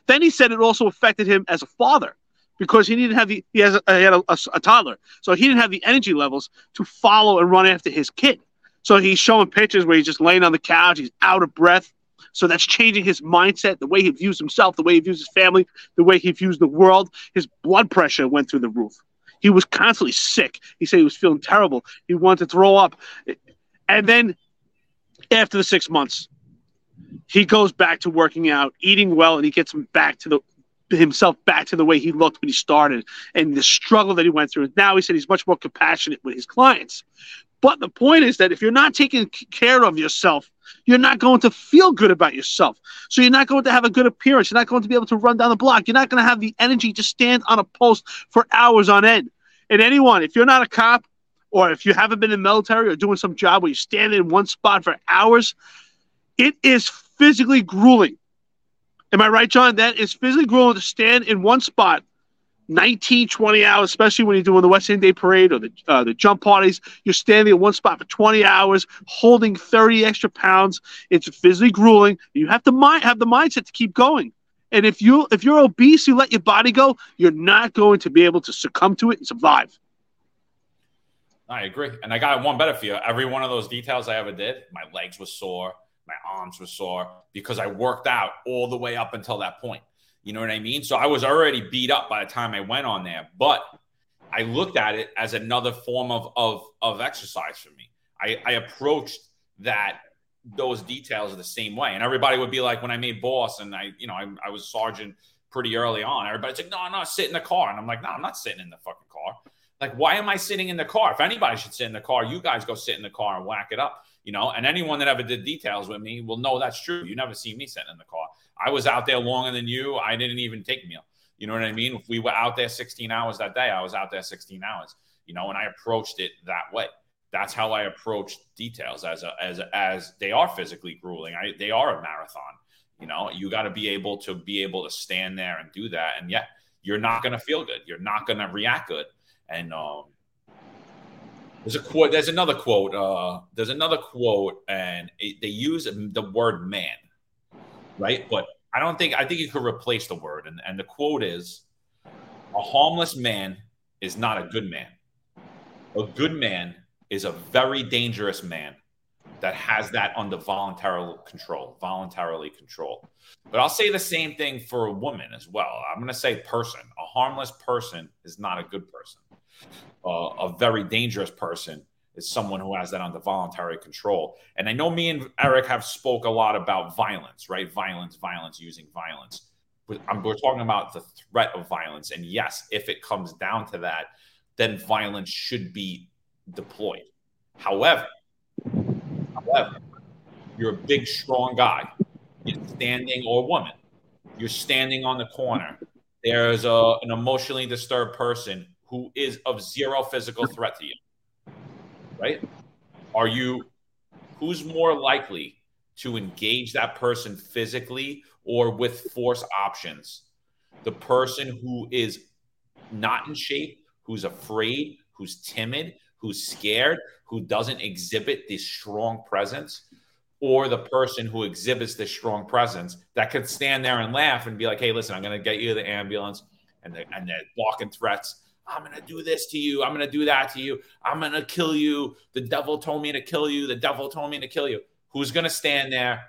Then he said it also affected him as a father because he didn't have the he has a, he had a, a, a, toddler, so he didn't have the energy levels to follow and run after his kid. So he's showing pictures where he's just laying on the couch, he's out of breath. So that's changing his mindset, the way he views himself, the way he views his family, the way he views the world. His blood pressure went through the roof. He was constantly sick. He said he was feeling terrible. He wanted to throw up. And then after the six months, he goes back to working out, eating well, and he gets him back to the himself back to the way he looked when he started and the struggle that he went through. Now he said he's much more compassionate with his clients. But the point is that if you're not taking care of yourself you're not going to feel good about yourself. So you're not going to have a good appearance. You're not going to be able to run down the block. You're not going to have the energy to stand on a post for hours on end. And anyone, if you're not a cop or if you haven't been in the military or doing some job where you stand in one spot for hours, it is physically grueling. Am I right, John? That is physically grueling to stand in one spot 19, 20 hours, especially when you're doing the West Indian Day Parade or the uh, the jump parties. You're standing in one spot for 20 hours, holding 30 extra pounds. It's physically grueling. You have to have the mindset to keep going. And if you if you're obese, you let your body go, you're not going to be able to succumb to it and survive. I agree, and I got one better for you. Every one of those details I ever did, my legs were sore, my arms were sore because I worked out all the way up until that point. You know what I mean? So I was already beat up by the time I went on there, but I looked at it as another form of of, of exercise for me. I, I approached that those details the same way, and everybody would be like, when I made boss, and I, you know, I, I was sergeant pretty early on. Everybody's like, no, no, sit in the car, and I'm like, no, I'm not sitting in the fucking car. Like, why am I sitting in the car? If anybody should sit in the car, you guys go sit in the car and whack it up, you know. And anyone that ever did details with me will know that's true. You never see me sitting in the car. I was out there longer than you. I didn't even take meal. You know what I mean? If we were out there 16 hours that day, I was out there 16 hours, you know, and I approached it that way. That's how I approach details as a, as as they are physically grueling. I, they are a marathon. You know, you got to be able to be able to stand there and do that. And yet, you're not going to feel good. You're not going to react good. And um, there's a quote. There's another quote. Uh, there's another quote, and it, they use the word "man." Right? But I don't think I think you could replace the word. And, and the quote is a harmless man is not a good man. A good man is a very dangerous man that has that under voluntary control, voluntarily control. But I'll say the same thing for a woman as well. I'm going to say person. A harmless person is not a good person. Uh, a very dangerous person is someone who has that under voluntary control. And I know me and Eric have spoke a lot about violence, right? Violence, violence, using violence. We're talking about the threat of violence. And yes, if it comes down to that, then violence should be deployed. However, however, you're a big, strong guy. You're standing or woman. You're standing on the corner. There's a, an emotionally disturbed person who is of zero physical threat to you right? Are you who's more likely to engage that person physically or with force options? The person who is not in shape, who's afraid, who's timid, who's scared, who doesn't exhibit this strong presence, or the person who exhibits this strong presence that could stand there and laugh and be like, hey, listen, I'm going to get you the ambulance and, the, and they're blocking threats I'm going to do this to you. I'm going to do that to you. I'm going to kill you. The devil told me to kill you. The devil told me to kill you. Who's going to stand there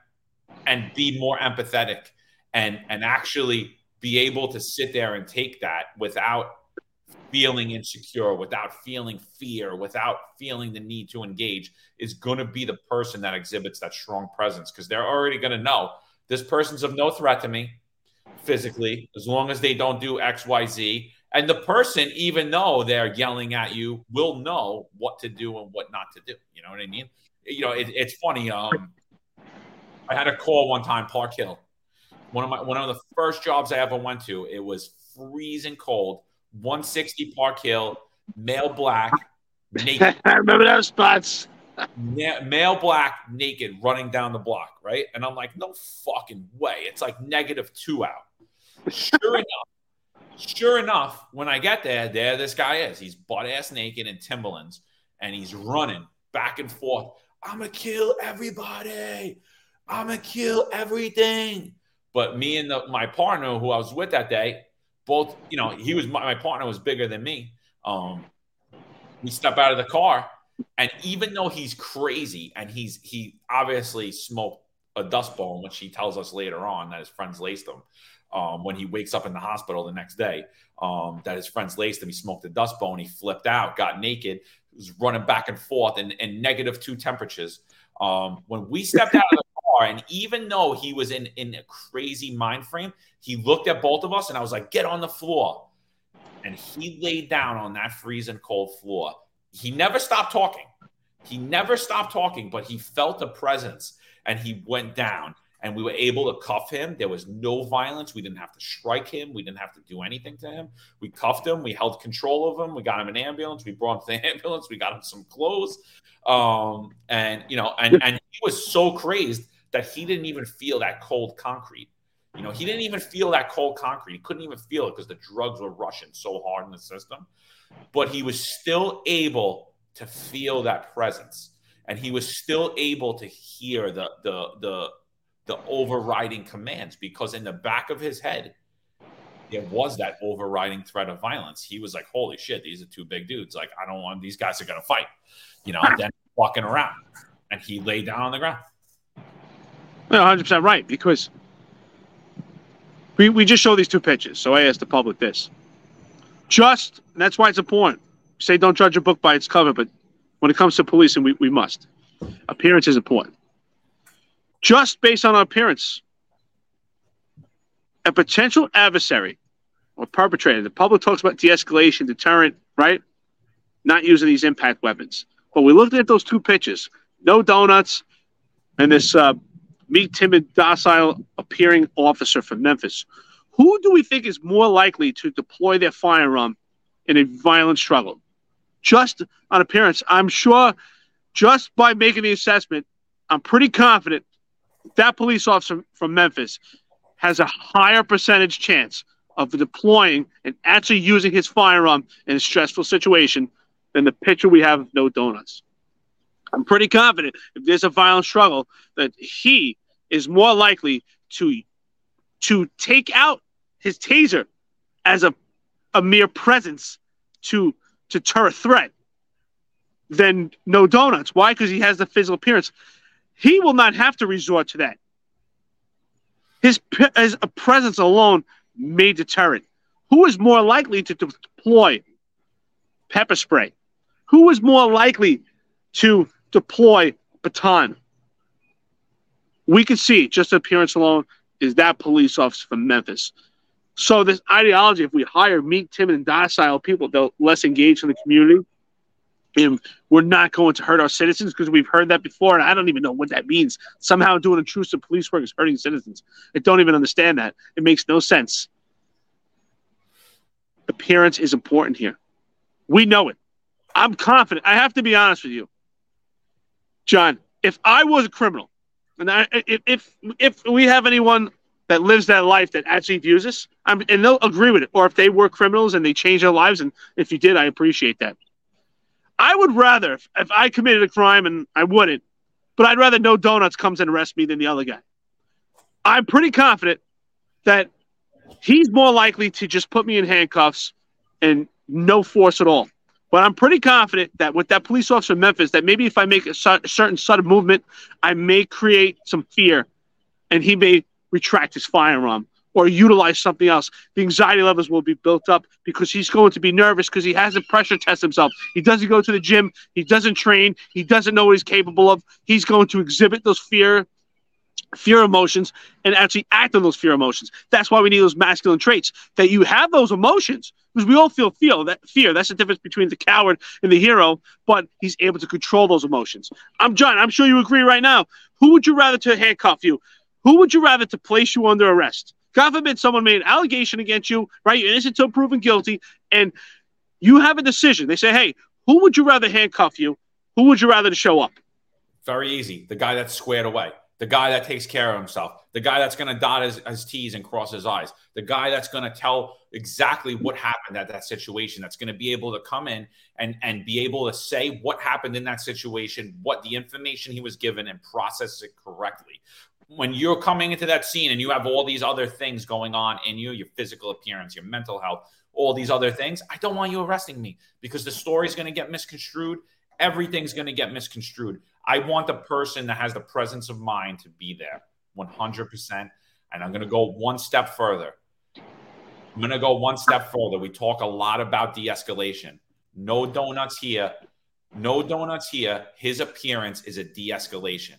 and be more empathetic and and actually be able to sit there and take that without feeling insecure, without feeling fear, without feeling the need to engage is going to be the person that exhibits that strong presence because they're already going to know this person's of no threat to me physically as long as they don't do XYZ and the person, even though they're yelling at you, will know what to do and what not to do. You know what I mean? You know, it, it's funny. Um, I had a call one time, Park Hill. One of my one of the first jobs I ever went to. It was freezing cold, 160 Park Hill, male black, naked. *laughs* I remember those spots. male black, naked, running down the block, right? And I'm like, no fucking way. It's like negative two out. Sure enough, Sure enough, when I get there, there this guy is. He's butt ass naked in Timberlands and he's running back and forth. I'm gonna kill everybody. I'm gonna kill everything. But me and the, my partner, who I was with that day, both, you know, he was my, my partner was bigger than me. Um, we step out of the car, and even though he's crazy and he's he obviously smoked a dust bone, which he tells us later on that his friends laced him um, when he wakes up in the hospital the next day um, that his friends laced him. He smoked a dust bone. He flipped out, got naked, was running back and forth in, in negative two temperatures. Um, when we stepped out of the *laughs* car, and even though he was in, in a crazy mind frame, he looked at both of us and I was like, get on the floor. And he laid down on that freezing cold floor. He never stopped talking. He never stopped talking, but he felt a presence and he went down and we were able to cuff him. There was no violence. We didn't have to strike him. We didn't have to do anything to him. We cuffed him. We held control of him. We got him an ambulance. We brought him to the *laughs* ambulance. We got him some clothes. Um, and you know, and and he was so crazed that he didn't even feel that cold concrete. You know, he didn't even feel that cold concrete. He couldn't even feel it because the drugs were rushing so hard in the system. But he was still able to feel that presence, and he was still able to hear the the the the overriding commands because in the back of his head there was that overriding threat of violence. He was like, "Holy shit, these are two big dudes. Like, I don't want these guys are gonna fight." You know, and then walking around, and he lay down on the ground. Well, 100 percent right because we we just show these two pictures. So I asked the public this. Just that's why it's important. Say don't judge a book by its cover, but when it comes to policing, we, we must. Appearance is important just based on appearance. A potential adversary or perpetrator, the public talks about de escalation, deterrent, right? Not using these impact weapons. But we looked at those two pitches no donuts and this uh, meek, timid, docile appearing officer from Memphis. Who do we think is more likely to deploy their firearm in a violent struggle? Just on appearance, I'm sure just by making the assessment, I'm pretty confident that police officer from Memphis has a higher percentage chance of deploying and actually using his firearm in a stressful situation than the picture we have of no donuts. I'm pretty confident if there's a violent struggle that he is more likely to to take out his taser as a, a mere presence to to deter a threat than no donuts. Why? Because he has the physical appearance he will not have to resort to that. His, his presence alone may deter it. Who is more likely to deploy pepper spray? Who is more likely to deploy baton? We can see just appearance alone is that police officer from Memphis. So this ideology, if we hire meek, timid, and docile people, they're less engaged in the community and we're not going to hurt our citizens because we've heard that before, and I don't even know what that means. Somehow doing intrusive police work is hurting citizens. I don't even understand that. It makes no sense. Appearance is important here. We know it. I'm confident. I have to be honest with you, John. If I was a criminal, and I, if if we have anyone that lives that life that actually views this, I'm, and they'll agree with it, or if they were criminals and they change their lives, and if you did, I appreciate that. I would rather, if, if I committed a crime and I wouldn't, but I'd rather no donuts comes and arrests me than the other guy. I'm pretty confident that he's more likely to just put me in handcuffs and no force at all. But I'm pretty confident that with that police officer in Memphis, that maybe if I make a certain sudden movement, I may create some fear, and he may retract his firearm or utilize something else. The anxiety levels will be built up because he's going to be nervous because he hasn't pressure test himself. He doesn't go to the gym. He doesn't train. He doesn't know what he's capable of. He's going to exhibit those fear fear emotions and actually act on those fear emotions. That's why we need those masculine traits that you have those emotions because we all feel feel that fear. That's the difference between the coward and the hero, but he's able to control those emotions. I'm John. I'm sure you agree right now. Who would you rather to handcuff you? Who would you rather to place you under arrest? God forbid someone made an allegation against you, right? You're innocent until proven guilty, and you have a decision. They say, hey, who would you rather handcuff you? Who would you rather to show up? Very easy. The guy that's squared away. The guy that takes care of himself. The guy that's going to dot his, his T's and cross his I's. The guy that's going to tell exactly what happened at that situation. That's going to be able to come in and, and be able to say what happened in that situation, what the information he was given, and process it correctly when you're coming into that scene and you have all these other things going on in you, your physical appearance, your mental health, all these other things, I don't want you arresting me because the story's going to get misconstrued. Everything's going to get misconstrued. I want the person that has the presence of mind to be there 100%. And I'm going to go one step further. I'm going to go one step further. We talk a lot about de escalation. No donuts here. No donuts here. His appearance is a de escalation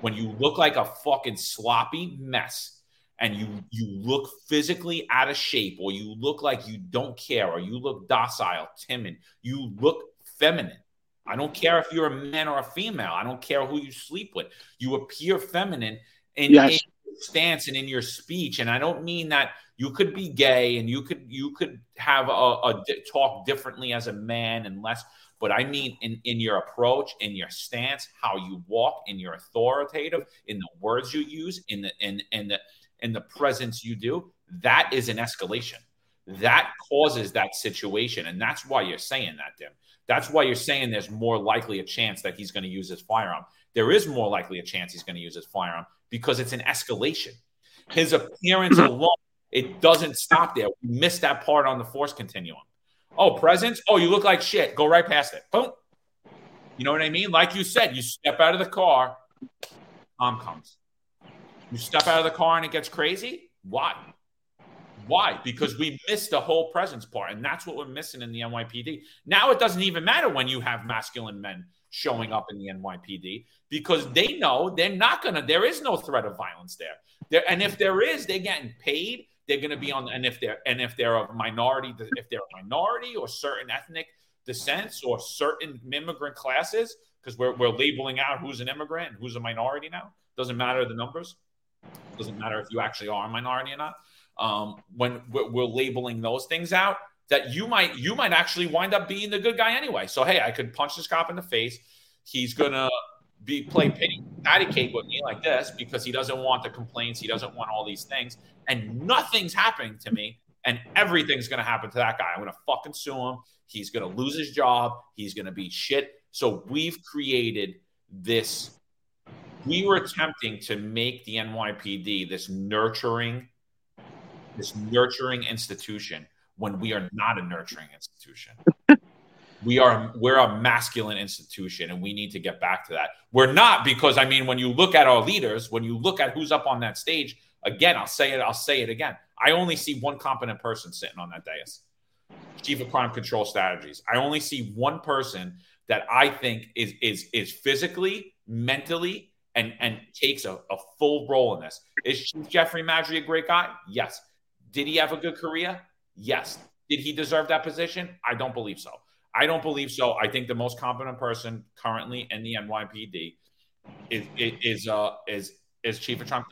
when you look like a fucking sloppy mess and you you look physically out of shape or you look like you don't care or you look docile timid you look feminine I don't care if you're a man or a female. I don't care who you sleep with. You appear feminine in, Yes. in your stance and in your speech. And I don't mean that you could be gay and you could you could have a, a talk differently as a man and less. But I mean in, in your approach, in your stance, how you walk, in your authoritative, in the words you use, in the in in the in the presence you do. That is an escalation. That causes that situation, and that's why you're saying that, Dim. That's why you're saying there's more likely a chance that he's going to use his firearm. There is more likely a chance he's going to use his firearm because it's an escalation. His appearance mm-hmm. alone, it doesn't stop there. We missed that part on the force continuum. Oh, presence? Oh, you look like shit. Go right past it. Boom. You know what I mean? Like you said, you step out of the car, Tom comes. You step out of the car and it gets crazy. Why? Why? Because we missed the whole presence part, and that's what we're missing in the NYPD. Now it doesn't even matter when you have masculine men showing up in the NYPD because they know they're not gonna. There is no threat of violence there. There, and if there is, they're getting paid. They're gonna be on. And if they're and if they're a minority, if they're a minority or certain ethnic descents or certain immigrant classes, because we're we're labeling out who's an immigrant and who's a minority now. Doesn't matter the numbers. Doesn't matter if you actually are a minority or not um, when we're, we're labeling those things out that you might you might actually wind up being the good guy anyway so hey i could punch this cop in the face he's gonna be play pity cake with me like this because he doesn't want the complaints he doesn't want all these things and nothing's happening to me and everything's gonna happen to that guy. I'm gonna fucking sue him. He's gonna lose his job. He's gonna be shit. So we've created this we were attempting to make the nypd this nurturing this nurturing institution when we are not a nurturing institution. We are we're a masculine institution and we need to get back to that. We're not because I mean when you look at our leaders, when you look at who's up on that stage, again, I'll say it, I'll say it again. I only see one competent person sitting on that dais. Chief of Crime Control Strategies. I only see one person that I think is is is physically, mentally, and and takes a, a full role in this. Is Chief Jeffrey Maddrey a great guy? Yes. Did he have a good career? Yes. Did he deserve that position? I don't believe so. I don't believe so. I think the most competent person currently in the NYPD is is uh, is is chief of crime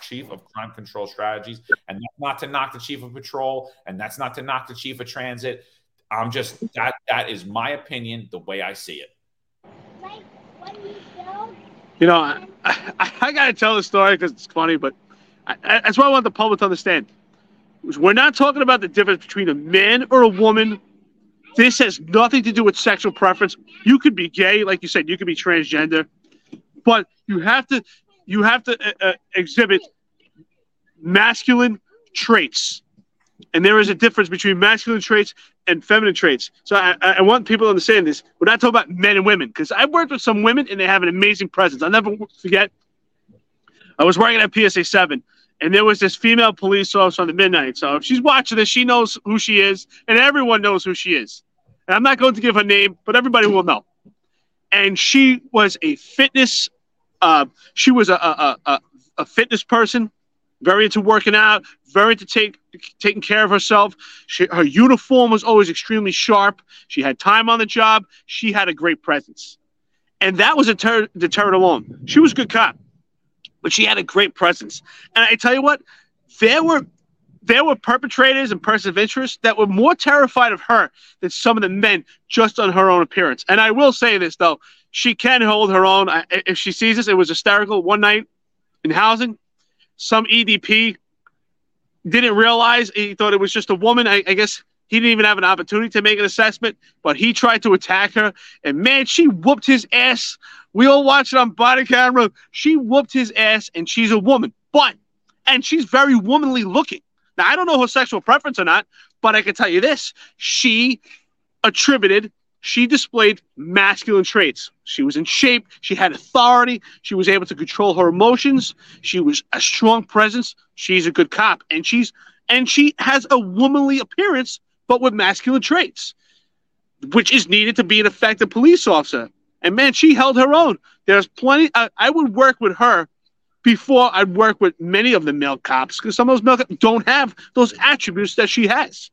chief of crime control strategies, and that's not to knock the chief of patrol, and that's not to knock the chief of transit. I'm just that that is my opinion, the way I see it. You know, I, I, I got to tell the story because it's funny, but I, that's what I want the public to understand. We're not talking about the difference between a man or a woman. This has nothing to do with sexual preference. You could be gay, like you said, you could be transgender, but you have to you have to uh, uh, exhibit masculine traits, and there is a difference between masculine traits and feminine traits. So I, I want people to understand this. We're not talking about men and women because I've worked with some women and they have an amazing presence. I'll never forget. I was working at PSA seven and there was this female police officer on the midnight. So if she's watching this, she knows who she is, and everyone knows who she is. And I'm not going to give her name, but everybody will know. And she was a fitness, uh, she was a, a, a, a fitness person, very into working out, very into take, taking care of herself. She, her uniform was always extremely sharp. She had time on the job. She had a great presence. And that was a ter- deterrent alone. She was a good cop but she had a great presence. And I tell you what, there were there were perpetrators and persons of interest that were more terrified of her than some of the men just on her own appearance. And I will say this though, she can hold her own. I, if she sees this, it was hysterical. One night in housing, some EDP didn't realize he thought it was just a woman. I, I guess he didn't even have an opportunity to make an assessment, but he tried to attack her, and man, she whooped his ass. We all watched it on body camera. She whooped his ass, and she's a woman, but and she's very womanly looking. Now I don't know her sexual preference or not, but I can tell you this: she attributed, she displayed masculine traits. She was in shape. She had authority. She was able to control her emotions. She was a strong presence. She's a good cop, and she's and she has a womanly appearance but with masculine traits, which is needed to be an effective police officer. And man, she held her own. There's plenty. I, I would work with her before I'd work with many of the male cops because some of those male cops don't have those attributes that she has.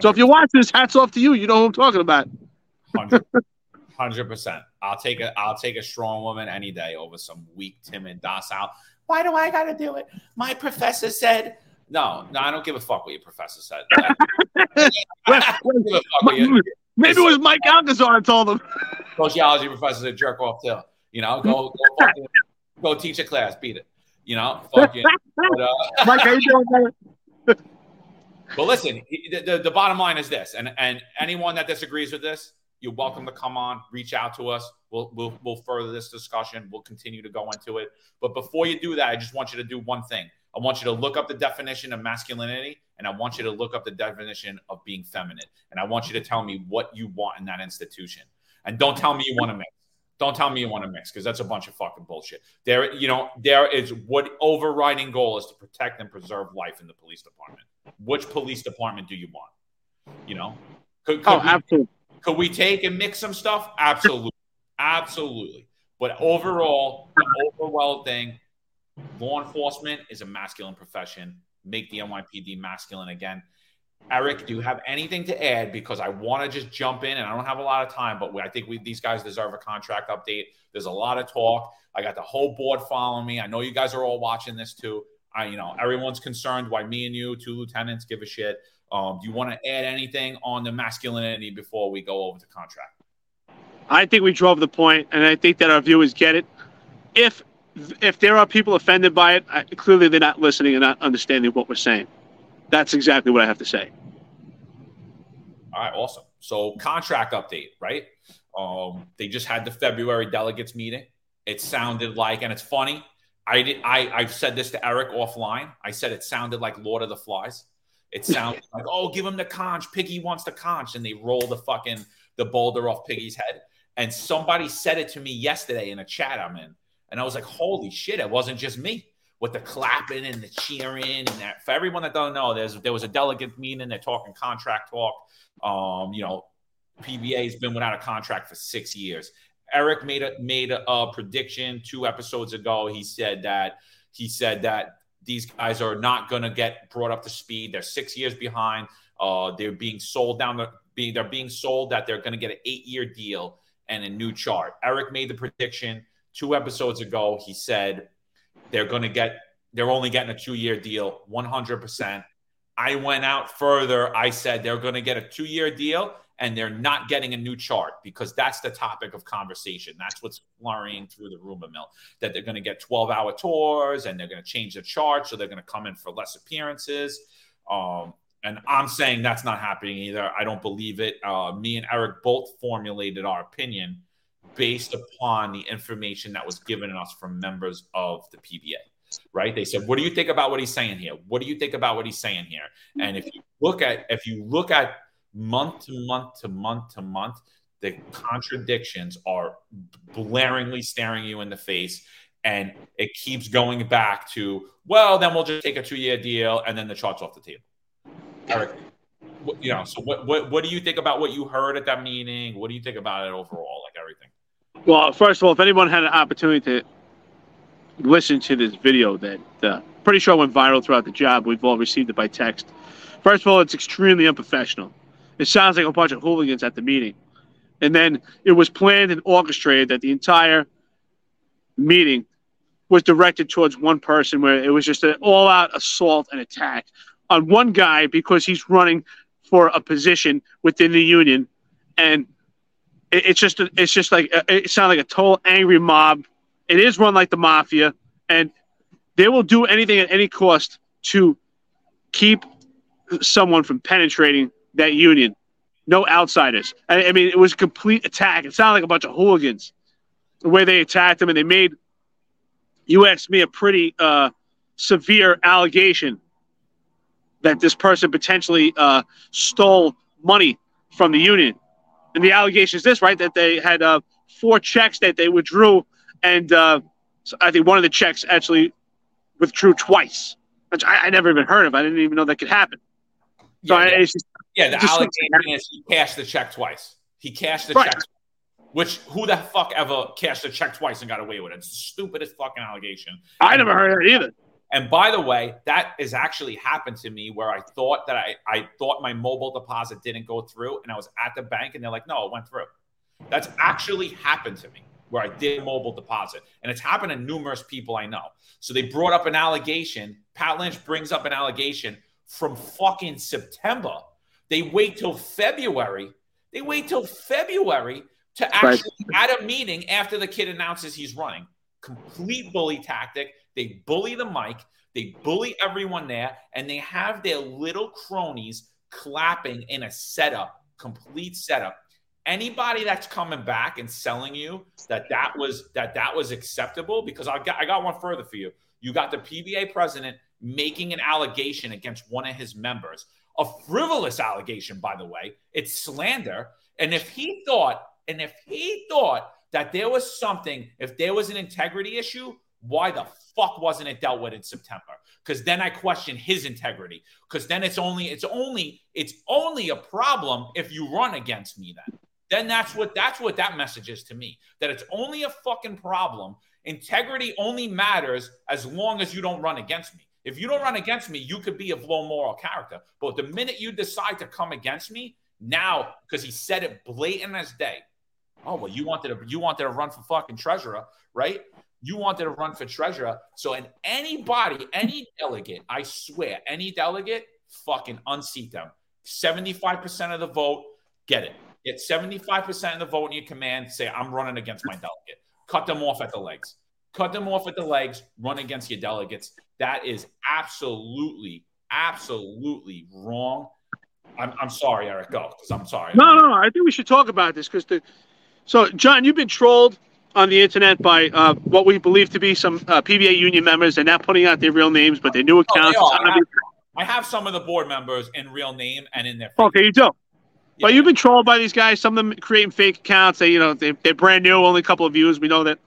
So if you watch this, hats off to you. You know who I'm talking about. 100 *laughs* Hundred percent. I'll take a I'll take a strong woman any day over some weak, timid, docile. Why do I got to do it? My professor said. No, no, I don't give a fuck what your professor said. *laughs* Maybe it was Mike Alcazar told him. Sociology professor's a jerk off too. You know, go go, go teach a class, beat it. You know, *laughs* fuck you. But, uh, Mike, how you doing? *laughs* But listen, the, the, the, bottom line is this, and and anyone that disagrees with this, you're welcome to come on, reach out to us. We'll we'll we'll further this discussion. We'll continue to go into it. But before you do that, I just want you to do one thing. I want you to look up the definition of masculinity, and I want you to look up the definition of being feminine, and I want you to tell me what you want in that institution. And don't tell me you want to mix. Don't tell me you want to mix because that's a bunch of fucking bullshit. There, you know, there is what overriding goal is to protect and preserve life in the police department. Which police department do you want? You know, could, could oh, we, absolutely. Could we take and mix some stuff? Absolutely, absolutely. But overall, the overall thing, law enforcement is a masculine profession. Make the NYPD masculine again. Eric, do you have anything to add? Because I want to just jump in, and I don't have a lot of time, but I think we, these guys deserve a contract update. There's a lot of talk. I got the whole board following me. I know you guys are all watching this too. I, you know, everyone's concerned why me and you, two lieutenants, give a shit. Um, do you want to add anything on the masculinity before we go over to contract? I think we drove the point, and I think that our viewers get it. If if there are people offended by it, I, clearly they're not listening and not understanding what we're saying. That's exactly what I have to say. All right, awesome. So contract update, right? Um, they just had the February delegates meeting. It sounded like, and it's funny. I did. I I've said this to Eric offline. I said it sounded like Lord of the Flies. It *laughs* sounded like, oh, give him the conch. Piggy wants the conch, and they roll the fucking the boulder off Piggy's head. And somebody said it to me yesterday in a chat I'm in, and I was like, holy shit! It wasn't just me with the clapping and the cheering and that. For everyone that doesn't know, there's there was a delegate meeting. They're talking contract talk. Um, you know, PBA has been without a contract for six years. Eric made a made a, a prediction two episodes ago. He said that he said that these guys are not going to get brought up to speed. They're six years behind. Uh, they're being sold down the being they're being sold that they're going to get an eight year deal and a new chart. Eric made the prediction two episodes ago. He said they're going to get, they're only getting a two year deal, 100%. I went out further. I said they're going to get a two year deal and they're not getting a new chart because that's the topic of conversation. That's what's flurrying through the rumor mill that they're going to get 12 hour tours and they're going to change the chart. So they're going to come in for less appearances. Um, and I'm saying that's not happening either. I don't believe it. Uh, me and Eric both formulated our opinion based upon the information that was given us from members of the PBA. Right? They said, "What do you think about what he's saying here? What do you think about what he's saying here?" And if you look at if you look at month to month to month to month, the contradictions are blaringly staring you in the face. And it keeps going back to, well, then we'll just take a two year deal and then the chart's off the table. Eric, you know, so what, what, what do you think about what you heard at that meeting? What do you think about it overall, like everything? Well, first of all, if anyone had an opportunity to listen to this video that uh, pretty sure went viral throughout the job, we've all received it by text. First of all, it's extremely unprofessional. It sounds like a bunch of hooligans at the meeting. And then it was planned and orchestrated that the entire meeting was directed towards one person where it was just an all out assault and attack on one guy because he's running for a position within the union. And it's just it's just like it sounds like a total angry mob. It is run like the mafia, and they will do anything at any cost to keep someone from penetrating that union. No outsiders. I, I mean, it was a complete attack. It sounded like a bunch of hooligans the way they attacked them, and they made you asked me a pretty uh, severe allegation that this person potentially uh, stole money from the union. And the allegation is this, right? That they had uh, four checks that they withdrew, and uh, so I think one of the checks actually withdrew twice, which I, I, never even heard of. I didn't even know that could happen. So yeah, I, just, yeah the allegation is he cashed the check twice. He cashed the right. check, which who the fuck ever cashed a check twice and got away with it? It's the stupidest fucking allegation. I never heard of it either. And by the way, that has actually happened to me where I thought that I, I thought my mobile deposit didn't go through and I was at the bank and they're like, no, it went through. That's actually happened to me where I did a mobile deposit. And it's happened to numerous people I know. So they brought up an allegation. Pat Lynch brings up an allegation from fucking September. They wait till February. They wait till February to actually right. at a meeting after the kid announces he's running. Complete bully tactic. They bully the mic. They bully everyone there, and they have their little cronies clapping in a setup, complete setup. Anybody that's coming back and selling you that that was that that was acceptable, because I got I got one further for you. You got the PBA president making an allegation against one of his members, a frivolous allegation, by the way. It's slander. And if he thought, and if he thought that there was something, if there was an integrity issue, why the fuck wasn't it dealt with in September? Because then I question his integrity. Because then it's only it's only it's only a problem if you run against me. Then then that's what that's what that message is to me. That it's only a fucking problem. Integrity only matters as long as you don't run against me. If you don't run against me, you could be of low moral character. But the minute you decide to come against me, now because he said it blatant as day. Oh well, you wanted to you wanted to run for fucking treasurer, right? You wanted to run for treasurer. So, in anybody, any delegate, I swear, any delegate, fucking unseat them. 75% of the vote, get it. Get 75% of the vote in your command, say, I'm running against my delegate. Cut them off at the legs. Cut them off at the legs, run against your delegates. That is absolutely, absolutely wrong. I'm, I'm sorry, Eric. Go, because I'm sorry. No, no, no. I think we should talk about this because the. So, John, you've been trolled on the internet by uh, what we believe to be some uh, PBA union members. They're not putting out their real names, but their new accounts. Oh, I, have, I, have, some of the board members in real name and in their. Okay, you do. Yeah. But you've been trolled by these guys. Some of them creating fake accounts. They, you know, they, they're brand new, only a couple of views. We know that.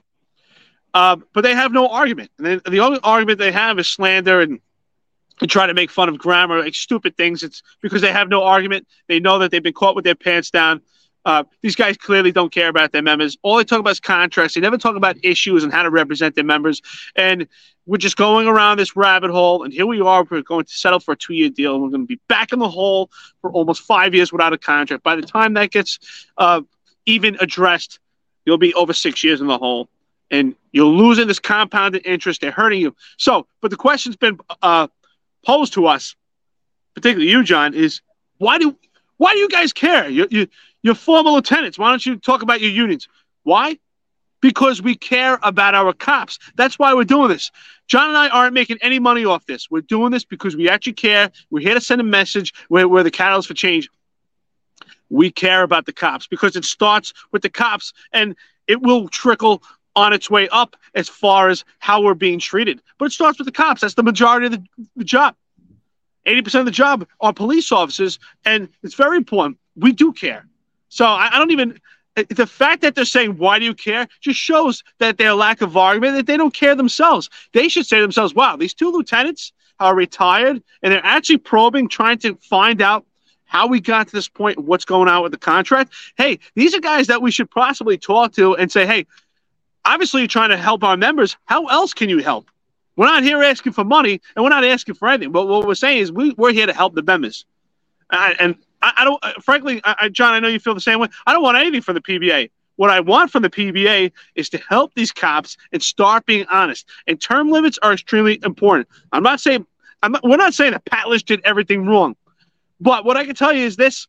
Uh, but they have no argument. And the only argument they have is slander and, and try to make fun of grammar, like stupid things. It's because they have no argument. They know that they've been caught with their pants down. Uh, these guys clearly don't care about their members. All they talk about is contracts. They never talk about issues and how to represent their members. And we're just going around this rabbit hole. And here we are. We're going to settle for a two year deal. And we're going to be back in the hole for almost five years without a contract. By the time that gets uh, even addressed, you'll be over six years in the hole. And you're losing this compounded interest. They're hurting you. So, but the question's been uh, posed to us, particularly you, John, is why do why do you guys care? You, you, you're former lieutenants. Why don't you talk about your unions? Why? Because we care about our cops. That's why we're doing this. John and I aren't making any money off this. We're doing this because we actually care. We're here to send a message. We're, we're the catalyst for change. We care about the cops because it starts with the cops and it will trickle on its way up as far as how we're being treated. But it starts with the cops. That's the majority of the, the job. 80% of the job are police officers, and it's very important. We do care. So I, I don't even uh, the fact that they're saying why do you care? just shows that their lack of argument that they don't care themselves. They should say to themselves wow these two lieutenants are retired and they're actually probing trying to find out how we got to this point what's going on with the contract. Hey these are guys that we should possibly talk to and say hey obviously you're trying to help our members. How else can you help? We're not here asking for money and we're not asking for anything. But what we're saying is we, we're here to help the members. And I, I don't, uh, frankly, I, John, I know you feel the same way. I don't want anything from the PBA. What I want from the PBA is to help these cops and start being honest. And term limits are extremely important. I'm not saying I'm not, we're not saying that Pat Lynch did everything wrong, but what I can tell you is this: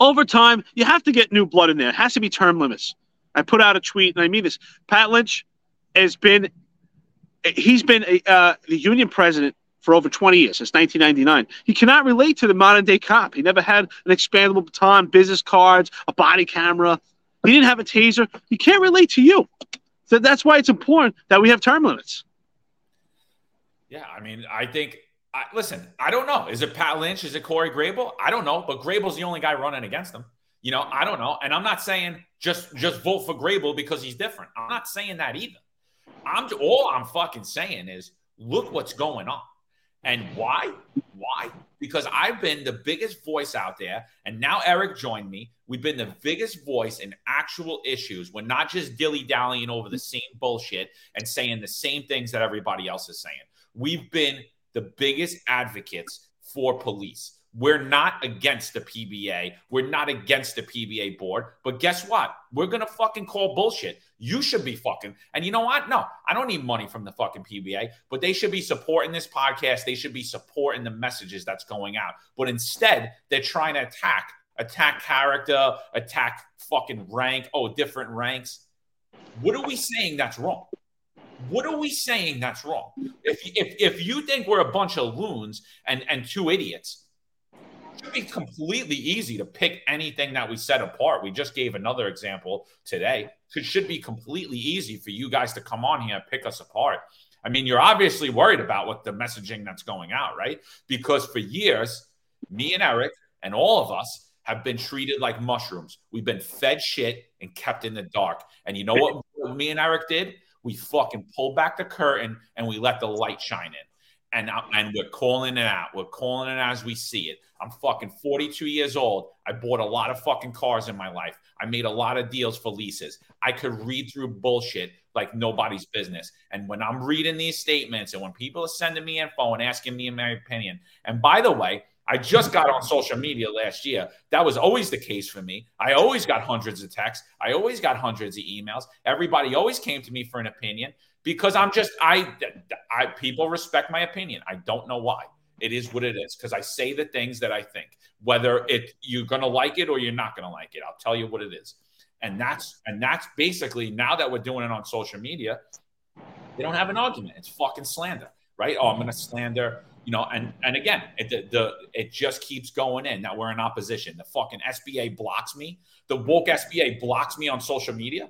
over time, you have to get new blood in there. It has to be term limits. I put out a tweet, and I mean this: Pat Lynch has been he's been a, uh, the union president for over 20 years, since 1999. He cannot relate to the modern day cop. He never had an expandable baton, business cards, a body camera. He didn't have a taser. He can't relate to you. So that's why it's important that we have term limits. Yeah, I mean, I think. I, listen, I don't know. Is it Pat Lynch? Is it Corey Grable? I don't know. But Grable's the only guy running against him. You know, I don't know. And I'm not saying just just vote for Grable because he's different. I'm not saying that either. I'm all I'm fucking saying is look what's going on. And why? Why? Because I've been the biggest voice out there, and now Eric joined me. We've been the biggest voice in actual issues. We're not just dilly dallying over the same bullshit and saying the same things that everybody else is saying. We've been the biggest advocates for police. We're not against the PBA. We're not against the PBA board. But guess what? We're going to fucking call bullshit. You should be fucking. And you know what? No, I don't need money from the fucking PBA, but they should be supporting this podcast. They should be supporting the messages that's going out. But instead, they're trying to attack, attack character, attack fucking rank. Oh, different ranks. What are we saying that's wrong? What are we saying that's wrong? If, if, if you think we're a bunch of loons and, and two idiots, should be completely easy to pick anything that we set apart. We just gave another example today. It should be completely easy for you guys to come on here and pick us apart. I mean, you're obviously worried about what the messaging that's going out, right? Because for years, me and Eric and all of us have been treated like mushrooms. We've been fed shit and kept in the dark. And you know what me and Eric did? We fucking pulled back the curtain and we let the light shine in and and we're calling it out. We're calling it as we see it. I'm fucking 42 years old. I bought a lot of fucking cars in my life. I made a lot of deals for leases. I could read through bullshit like nobody's business. And when I'm reading these statements and when people are sending me info and asking me my opinion, and by the way, I just got on social media last year. That was always the case for me. I always got hundreds of texts. I always got hundreds of emails. Everybody always came to me for an opinion because I'm just I I people respect my opinion. I don't know why. It is what it is because I say the things that I think. Whether it you're gonna like it or you're not gonna like it, I'll tell you what it is. And that's and that's basically now that we're doing it on social media, they don't have an argument. It's fucking slander, right? Oh, I'm gonna slander, you know. And and again, it the, the it just keeps going in. Now we're in opposition. The fucking SBA blocks me. The woke SBA blocks me on social media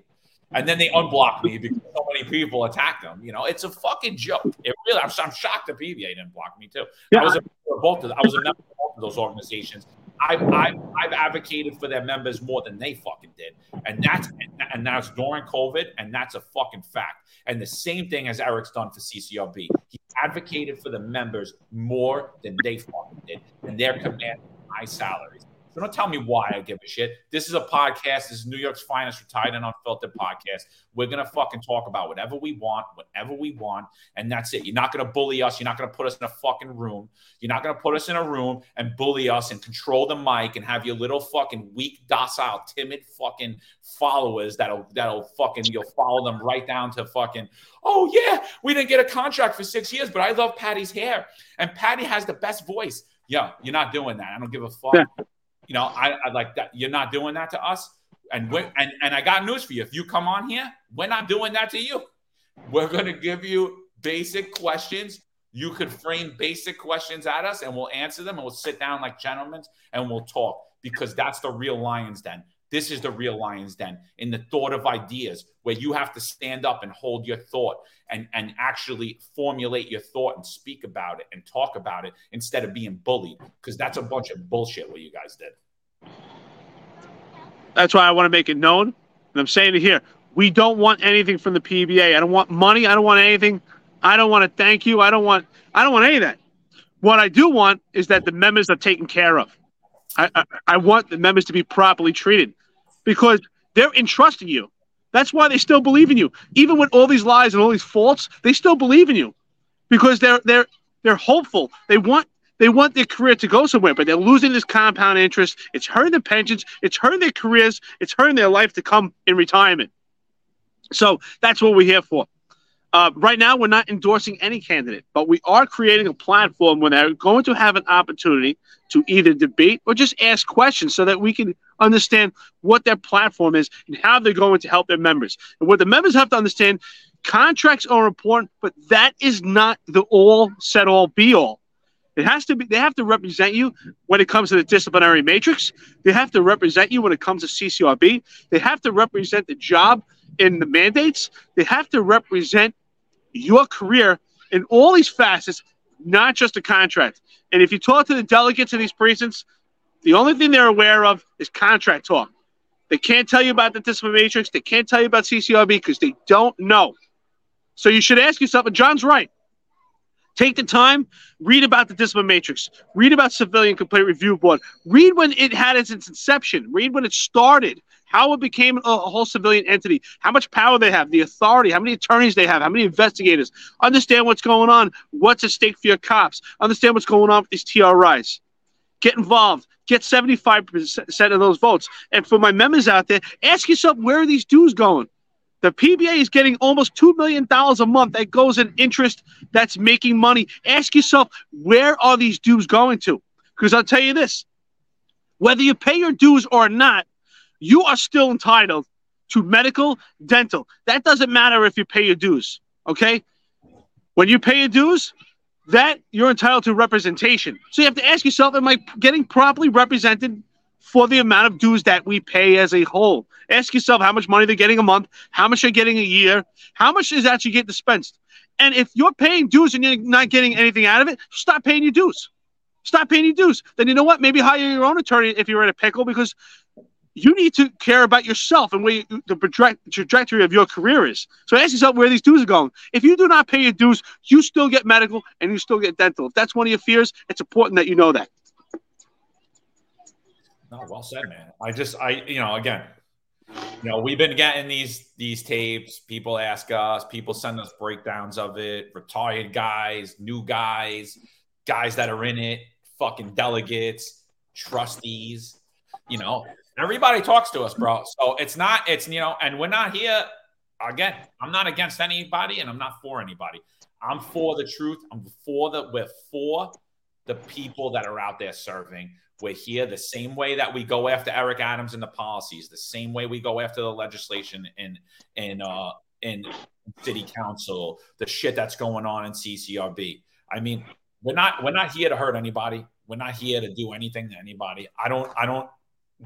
and then they unblock me because so many people attack them. You know, it's a fucking joke. It really, I'm, I'm shocked the PBA didn't block me too. Yeah. I was a both of, I was a member of both of those organizations. I've, I've, I've advocated for their members more than they fucking did, and that's and that's during COVID, and that's a fucking fact. And the same thing as Eric's done for CCRB. He advocated for the members more than they fucking did, and they're commanding high salaries. So don't tell me why I give a shit. This is a podcast. This is New York's finest retired and unfiltered podcast. We're gonna fucking talk about whatever we want, whatever we want, and that's it. You're not gonna bully us. You're not gonna put us in a fucking room. You're not gonna put us in a room and bully us and control the mic and have your little fucking weak, docile, timid fucking followers that'll that'll fucking you'll follow them right down to fucking. Oh yeah, we didn't get a contract for six years, but I love Patty's hair and Patty has the best voice. Yeah, you're not doing that. I don't give a fuck. You know, I, I like that. You're not doing that to us. And we and, and I got news for you. If you come on here, we're not doing that to you. We're gonna give you basic questions. You could frame basic questions at us and we'll answer them and we'll sit down like gentlemen and we'll talk because that's the real lion's den. This is the real lion's den in the thought of ideas where you have to stand up and hold your thought and, and actually formulate your thought and speak about it and talk about it instead of being bullied because that's a bunch of bullshit what you guys did. That's why I want to make it known. And I'm saying it here. We don't want anything from the PBA. I don't want money. I don't want anything. I don't want to thank you. I don't want I don't want any of that. What I do want is that the members are taken care of. I, I, want the members to be properly treated because they're entrusting you. That's why they still believe in you. Even with all these lies and all these faults, they still believe in you because they're they're they're hopeful. They want they want their career to go somewhere, but they're losing this compound interest. It's hurting their pensions. It's hurting their careers. It's hurting their life to come in retirement. So that's what we're here for. Uh, right now, we're not endorsing any candidate, but we are creating a platform where they're going to have an opportunity to either debate or just ask questions so that we can understand what their platform is and how they're going to help their members. And what the members have to understand contracts are important, but that is not the all set all be all. It has to be, they have to represent you when it comes to the disciplinary matrix. They have to represent you when it comes to CCRB. They have to represent the job in the mandates. They have to represent your career in all these facets, not just a contract. And if you talk to the delegates in these precincts, the only thing they're aware of is contract talk. They can't tell you about the discipline matrix. They can't tell you about CCRB because they don't know. So you should ask yourself, and John's right. Take the time, read about the discipline matrix, read about civilian complaint review board, read when it had its inception, read when it started, how it became a, whole civilian entity, how much power they have, the authority, how many attorneys they have, how many investigators. Understand what's going on, what's at stake for your cops. Understand what's going on with these TRIs. Get involved. Get 75% of those votes. And for my members out there, ask yourself where are these dues going? The PBA is getting almost $2 million a month that goes in interest that's making money. Ask yourself, where are these dues going to? Because I'll tell you this whether you pay your dues or not, you are still entitled to medical, dental. That doesn't matter if you pay your dues. Okay. When you pay your dues, that you're entitled to representation. So you have to ask yourself, am I getting properly represented for the amount of dues that we pay as a whole? Ask yourself how much money they're getting a month, how much they're getting a year, how much is actually getting dispensed. And if you're paying dues and you're not getting anything out of it, stop paying your dues. Stop paying your dues. Then you know what? Maybe hire your own attorney if you're in a pickle because you need to care about yourself and where you, the trajectory of your career is. So ask yourself where these dues are going. If you do not pay your dues, you still get medical and you still get dental. If that's one of your fears, it's important that you know that. No, well said, man. I just, I, you know, again, you know, we've been getting these these tapes. People ask us, people send us breakdowns of it. Retired guys, new guys, guys that are in it, fucking delegates, trustees. You know, Everybody talks to us, bro. So it's not, it's, you know, and we're not here. Again, I'm not against anybody and I'm not for anybody. I'm for the truth. I'm for the, we're for the people that are out there serving. We're here the same way that we go after Eric Adams and the policies, the same way we go after the legislation in, in, uh, in city council, the shit that's going on in CCRB. I mean, we're not, we're not here to hurt anybody. We're not here to do anything to anybody. I don't, I don't,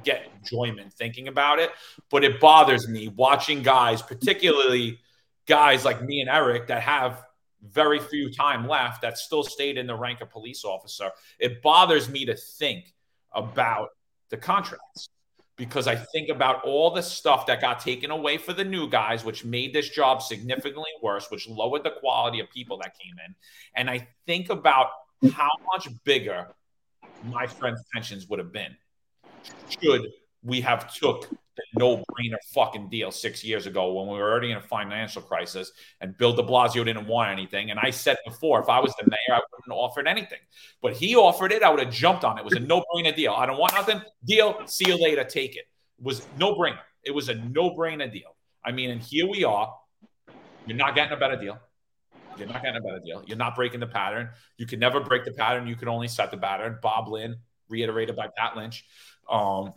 get enjoyment thinking about it, but it bothers me watching guys, particularly guys like me and Eric that have very few time left that still stayed in the rank of police officer. It bothers me to think about the contracts because I think about all the stuff that got taken away for the new guys, which made this job significantly worse, which lowered the quality of people that came in. And I think about how much bigger my friends' pensions would have been should we have took the no-brainer fucking deal six years ago when we were already in a financial crisis and Bill de Blasio didn't want anything. And I said before, if I was the mayor, I wouldn't have offered anything. But he offered it, I would have jumped on it. It was a no-brainer deal. I don't want nothing. Deal, see you later, take it. It was no-brainer. It was a no-brainer deal. I mean, and here we are. You're not getting a better deal. You're not getting a better deal. You're not breaking the pattern. You can never break the pattern. You can only set the pattern. Bob Linn, reiterated by Pat Lynch. Um,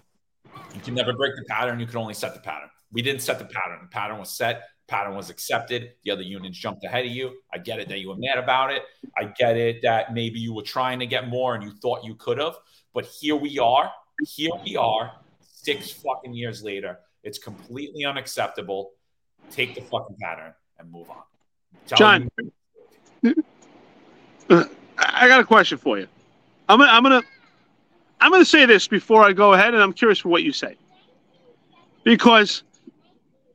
you can never break the pattern. You can only set the pattern. We didn't set the pattern. The pattern was set. Pattern was accepted. The other unions jumped ahead of you. I get it that you were mad about it. I get it that maybe you were trying to get more and you thought you could have. But here we are. Here we are. Six fucking years later. It's completely unacceptable. Take the fucking pattern and move on. Tell John, you- *laughs* I got a question for you. I'm gonna, I'm gonna I'm going to say this before I go ahead, and I'm curious for what you say. Because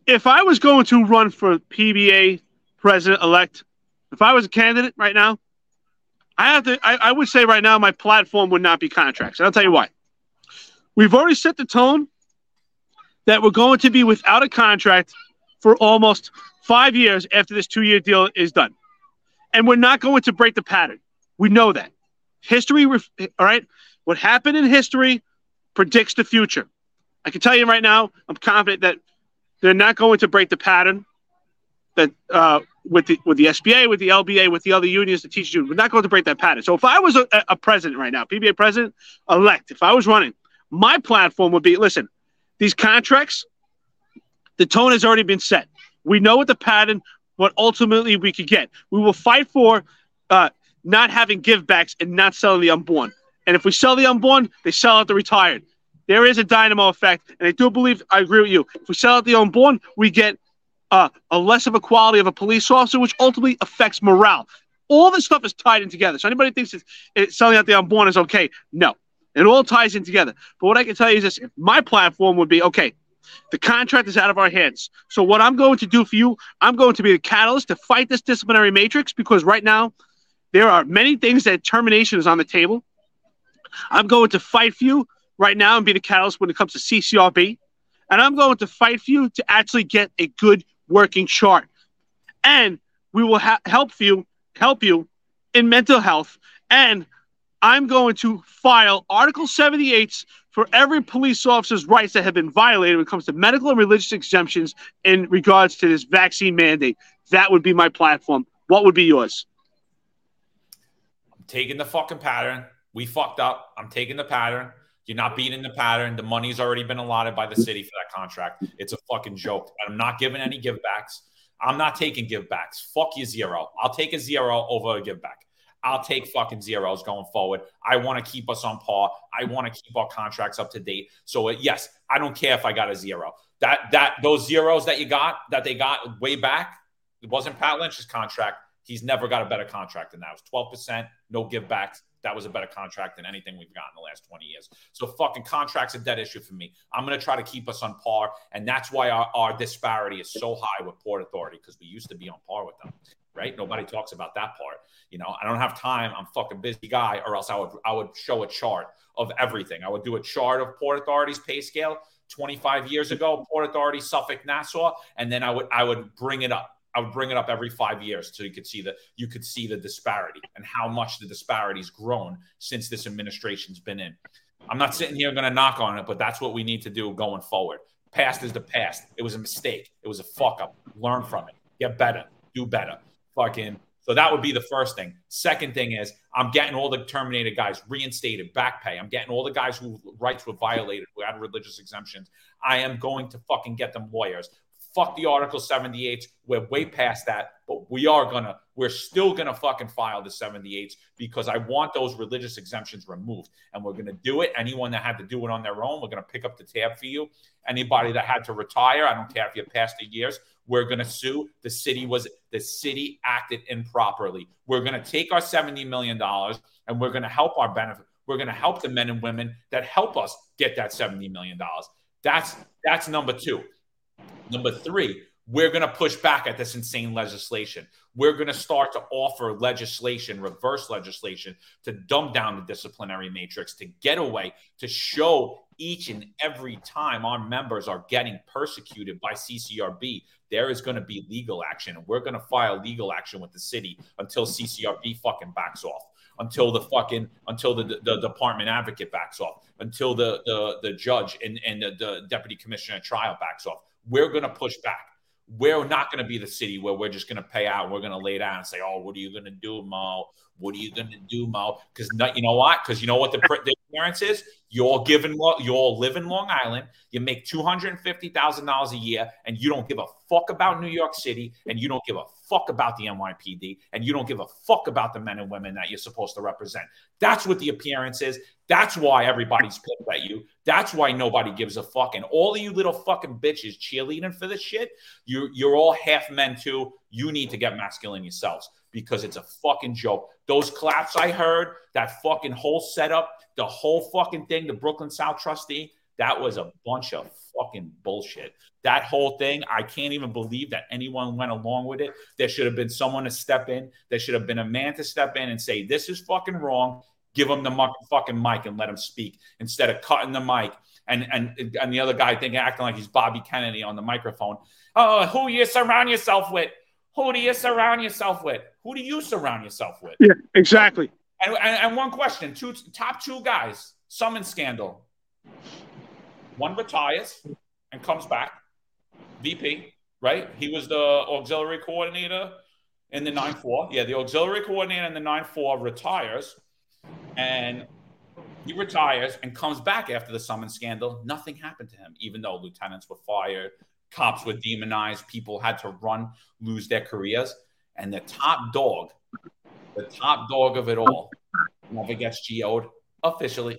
if I was going to run for PBA president elect, if I was a candidate right now, I have to. I, I would say right now my platform would not be contracts, and I'll tell you why. We've already set the tone that we're going to be without a contract for almost five years after this two-year deal is done, and we're not going to break the pattern. We know that. History, all right. What happened in history predicts the future. I can tell you right now, I'm confident that they're not going to break the pattern that uh, with the with the SBA, with the LBA, with the other unions, the teachers union. We're not going to break that pattern. So if I was a, a president right now, PBA president elect, if I was running, my platform would be: listen, these contracts, the tone has already been set. We know what the pattern, what ultimately we could get. We will fight for uh, not having givebacks and not selling the unborn. And if we sell the unborn, they sell out the retired. There is a dynamo effect, and I do believe I agree with you. If we sell out the unborn, we get uh, a less of a quality of a police officer, which ultimately affects morale. All this stuff is tied in together. So anybody thinks it's, selling out the unborn is okay, no, it all ties in together. But what I can tell you is this: my platform would be okay. The contract is out of our hands. So what I'm going to do for you, I'm going to be the catalyst to fight this disciplinary matrix because right now there are many things that termination is on the table. I'm going to fight for you right now and be the catalyst when it comes to CCRB. And I'm going to fight for you to actually get a good working chart. And we will ha- help you help you in mental health and I'm going to file Article 78 for every police officer's rights that have been violated when it comes to medical and religious exemptions in regards to this vaccine mandate. That would be my platform. What would be yours? I'm taking the fucking pattern. We fucked up. I'm taking the pattern. You're not beating the pattern. The money's already been allotted by the city for that contract. It's a fucking joke. I'm not giving any givebacks. I'm not taking givebacks. Fuck you, zero. I'll take a zero over a giveback. I'll take fucking zeros going forward. I want to keep us on par. I want to keep our contracts up to date. So uh, yes, I don't care if I got a zero. That that those zeros that you got that they got way back, it wasn't Pat Lynch's contract. He's never got a better contract than that. It was twelve percent, no givebacks. That was a better contract than anything we've got in the last 20 years. So fucking contracts a dead issue for me. I'm going to try to keep us on par. And that's why our, our disparity is so high with Port Authority because we used to be on par with them right? Nobody talks about that part. You know, I don't have time. I'm fucking busy guy, or else I would I would show a chart of everything. I would do a chart of Port Authority's pay scale 25 years ago, Port Authority, Suffolk, Nassau, and then I would I would bring it up. I would bring it up every five years so you could see the you could see the disparity and how much the disparity's grown since this administration's been in. I'm not sitting here going to knock on it, but that's what we need to do going forward. Past is the past. It was a mistake. It was a fuck up. Learn from it. Get better. Do better fucking. So that would be the first thing. Second thing is I'm getting all the terminated guys reinstated, back pay. I'm getting all the guys whose rights were violated, who had religious exemptions. I am going to fucking get them lawyers. Fuck the Article 78. We're way past that, but we are gonna, we're still gonna fucking file the 78s because I want those religious exemptions removed. And we're gonna do it. Anyone that had to do it on their own, we're gonna pick up the tab for you. Anybody that had to retire, I don't care if you're past the years, we're going to sue. The city was the city acted improperly. We're going to take our $70 million and we're going to help our benefit. We're going to help the men and women that help us get that $70 million. That's that's number two. Number three, we're going to push back at this insane legislation. We're going to start to offer legislation, reverse legislation, to dumb down the disciplinary matrix, to get away, to show each and every time our members are getting persecuted by CCRB, there is going to be legal action. And we're going to file legal action with the city until CCRB fucking backs off. Until the fucking until the, the, department advocate backs off, until the the, the judge and, and the, the deputy commissioner trial backs off. We're gonna push back we're not going to be the city where we're just going to pay out. We're going to lay down and say, "Oh, what are you going to do, Mo? What are you going to do, Mo?" Because you know what? Because you know what the, the appearance is. You're giving, you're living Long Island. You make two hundred and fifty thousand dollars a year, and you don't give a fuck about New York City, and you don't give a fuck about the NYPD, and you don't give a fuck about the men and women that you're supposed to represent. That's what the appearance is. That's why everybody's pissed at you. That's why nobody gives a fuck. And all of you little fucking bitches cheerleading for this shit, you're you're all half men too. You need to get masculine yourselves because it's a fucking joke. Those claps I heard, that fucking whole setup, the whole fucking thing, the Brooklyn South trustee, that was a bunch of fucking bullshit. That whole thing, I can't even believe that anyone went along with it. There should have been someone to step in. There should have been a man to step in and say, This is fucking wrong. Give him the fucking mic and let him speak instead of cutting the mic and and and the other guy thinking acting like he's Bobby Kennedy on the microphone. Oh, who you surround yourself with? Who do you surround yourself with? Who do you surround yourself with? Yeah, exactly. And, and, and one question: two top two guys, summon scandal. One retires and comes back. VP, right? He was the auxiliary coordinator in the 9 4. Yeah, the auxiliary coordinator in the 9 4 retires and he retires and comes back after the summon scandal. Nothing happened to him, even though lieutenants were fired, cops were demonized, people had to run, lose their careers. And the top dog, the top dog of it all, never gets GO'd officially.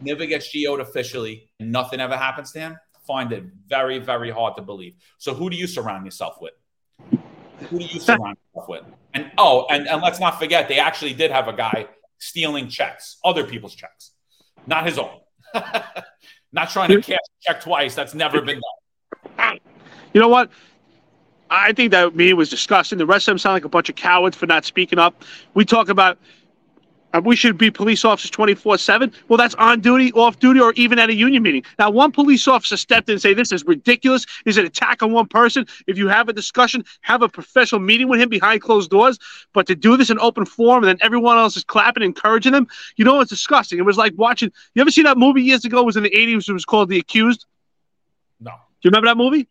Never gets GO'd officially. And nothing ever happens to him. Find it very, very hard to believe. So, who do you surround yourself with? Who do you surround yourself with? And oh, and, and let's not forget, they actually did have a guy stealing checks, other people's checks, not his own. *laughs* not trying to cash check twice. That's never been done. You know what? I think that me was disgusting. The rest of them sound like a bunch of cowards for not speaking up. We talk about we should be police officers 24 7. Well, that's on duty, off duty, or even at a union meeting. Now, one police officer stepped in and say, This is ridiculous. Is an attack on one person. If you have a discussion, have a professional meeting with him behind closed doors. But to do this in open form and then everyone else is clapping, encouraging them, you know, it's disgusting. It was like watching. You ever see that movie years ago? It was in the 80s. It was called The Accused. No. Do you remember that movie?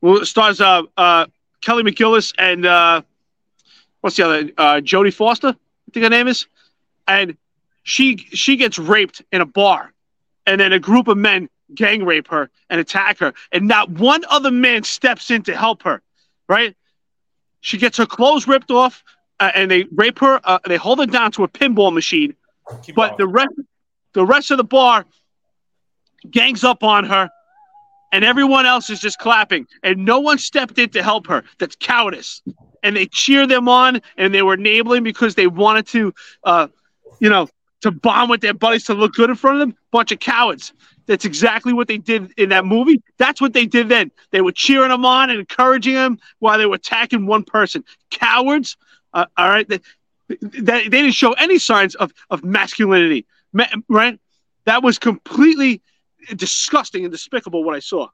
Well, it stars uh, uh, Kelly McGillis and uh, what's the other? Uh, Jodie Foster, think her name is. And she she gets raped in a bar, and then a group of men gang rape her and attack her, and not one other man steps in to help her. Right? She gets her clothes ripped off, uh, and they rape her. Uh, they hold her down to a pinball machine, Keep but going. the rest the rest of the bar gangs up on her and everyone else is just clapping and no one stepped in to help her that's cowardice and they cheer them on and they were enabling because they wanted to uh, you know to bond with their buddies to look good in front of them. Bunch of cowards. That's exactly what they did in that movie. That's what they did then. They were cheering them on and encouraging them while they were attacking one person. Cowards? Uh, all right. They, they, they didn't show any signs of, of masculinity. Ma- right? That was completely disgusting and despicable what I saw.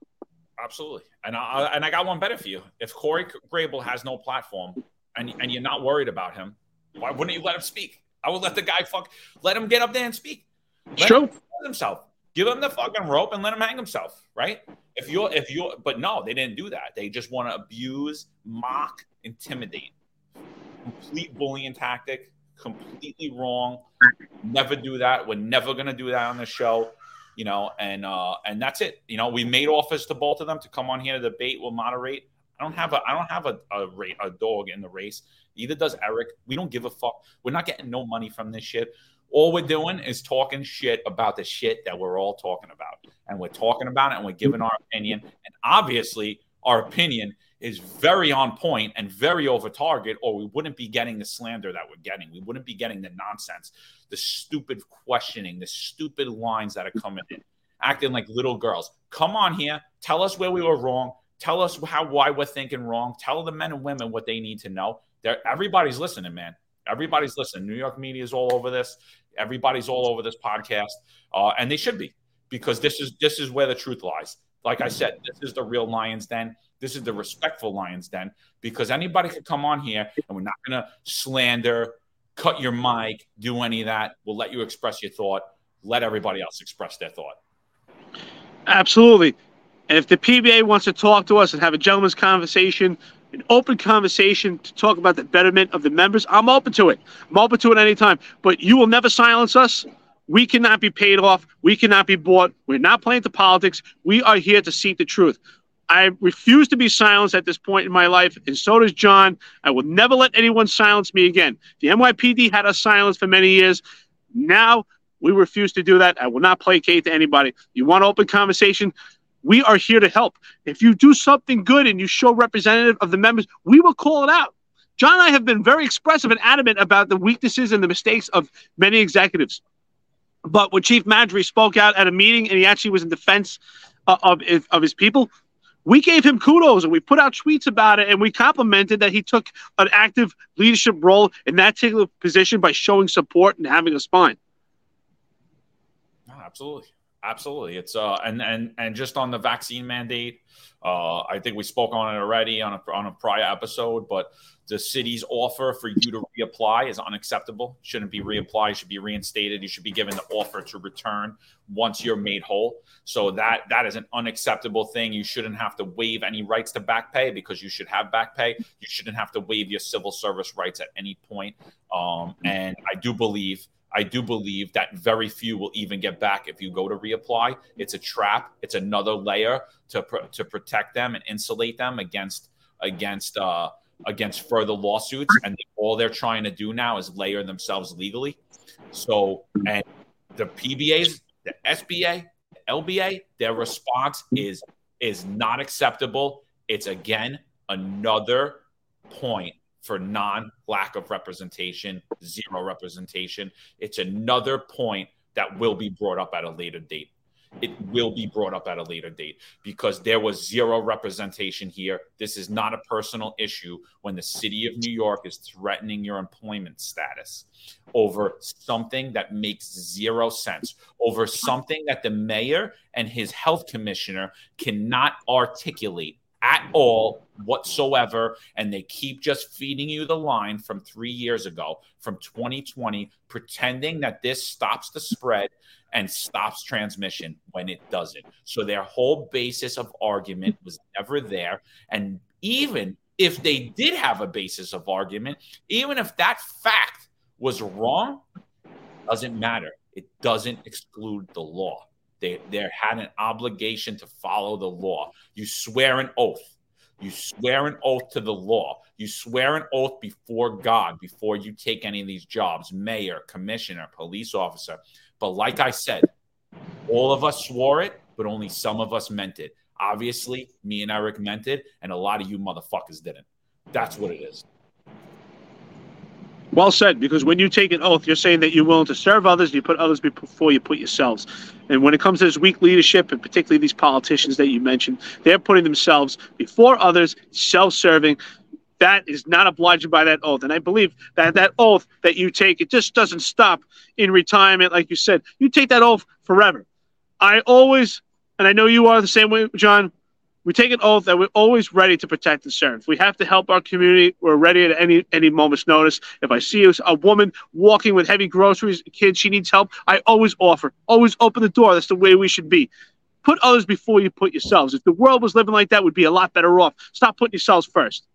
Absolutely. And I and I got one better for you. If Corey Grable has no platform and and you're not worried about him, why wouldn't you let him speak? I would let the guy fuck let him get up there and speak. Let True. him himself. Give him the fucking rope and let him hang himself, right? If you're if you're but no, they didn't do that. They just want to abuse, mock, intimidate. Complete bullying tactic, completely wrong. Never do that. We're never gonna do that on the show you know, and uh, and that's it. You know, we made offers to both of them to come on here to debate. We'll moderate. I don't have a I don't have a a, ra- a dog in the race. Either does Eric. We don't give a fuck. We're not getting no money from this shit. All we're doing is talking shit about the shit that we're all talking about, and we're talking about it, and we're giving our opinion. And obviously, our opinion is very on point and very over target, or we wouldn't be getting the slander that we're getting. We wouldn't be getting the nonsense, the stupid questioning, the stupid lines that are coming in, acting like little girls. Come on here, tell us where we were wrong. Tell us how why we're thinking wrong. Tell the men and women what they need to know. They're, everybody's listening, man. Everybody's listening. New York media is all over this. Everybody's all over this podcast, uh, and they should be because this is this is where the truth lies. Like I said, this is the real Lions Den. This is the mm-hmm. respectful Lions Den because anybody could come on here and we're not going to slander, cut your mic, do any of that. We'll let you express your thought. Let everybody else express their thought. Absolutely. And if the PBA wants to talk to us and have a gentleman's conversation, an open conversation to talk about the betterment of the members, I'm open to it. I'm open to it anytime. But you will never silence us. We cannot be paid off. We cannot be bought. We're not playing to politics. We are here to seek the truth. I refuse to be silenced at this point in my life, and so does John. I will never let anyone silence me again. The NYPD had us silenced for many years. Now we refuse to do that. I will not placate to anybody. You want open conversation? We are here to help. If you do something good and you show representative of the members, we will call it out. John and I have been very expressive and adamant about the weaknesses and the mistakes of many executives. But when Chief Maddrey spoke out at a meeting and he actually was in defense uh, of, of his people, we gave him kudos and we put out tweets about it and we complimented that he took an active leadership role in that particular position by showing support and having a spine. Absolutely. Absolutely. It's uh and and and just on the vaccine mandate, uh I think we spoke on it already on a on a prior episode, but the city's offer for you to reapply is unacceptable. Shouldn't be reapplied, should be reinstated. You should be given the offer to return once you're made whole. So that that is an unacceptable thing. You shouldn't have to waive any rights to back pay because you should have back pay. You shouldn't have to waive your civil service rights at any point. Um, and I do believe I do believe that very few will even get back if you go to reapply. It's a trap. It's another layer to pr- to protect them and insulate them against against uh, against further lawsuits. And all they're trying to do now is layer themselves legally. So and the PBAs, the SBA, the LBA, their response is is not acceptable. It's again another point for non lack of representation, zero representation. It's another point that will be brought up at a later date. It will be brought up at a later date because there was zero representation here. This is not a personal issue when the city of New York is threatening your employment status over something that makes zero sense, over something that the mayor and his health commissioner cannot articulate at all whatsoever. And they keep just feeding you the line from three years ago, from 2020, pretending that this stops the spread and stops transmission when it doesn't. So their whole basis of argument was never there. And even if they did have a basis of argument, even if that fact was wrong, doesn't matter. It doesn't exclude the law. They, they had an obligation to follow the law. You swear an oath. You swear an oath to the law. You swear an oath before God before you take any of these jobs mayor, commissioner, police officer. But like I said, all of us swore it, but only some of us meant it. Obviously, me and Eric meant it, and a lot of you motherfuckers didn't. That's what it is. Well said, because when you take an oath, you're saying that you're willing to serve others, you put others before you put yourselves. And when it comes to this weak leadership, and particularly these politicians that you mentioned, they're putting themselves before others, self serving. That is not obliged by that oath. And I believe that that oath that you take, it just doesn't stop in retirement, like you said. You take that oath forever. I always, and I know you are the same way, John, we take an oath that we're always ready to protect and serve. We have to help our community. We're ready at any any moment's notice. If I see a woman walking with heavy groceries, a kid, she needs help, I always offer. Always open the door. That's the way we should be. Put others before you put yourselves. If the world was living like that, we'd be a lot better off. Stop putting yourselves first.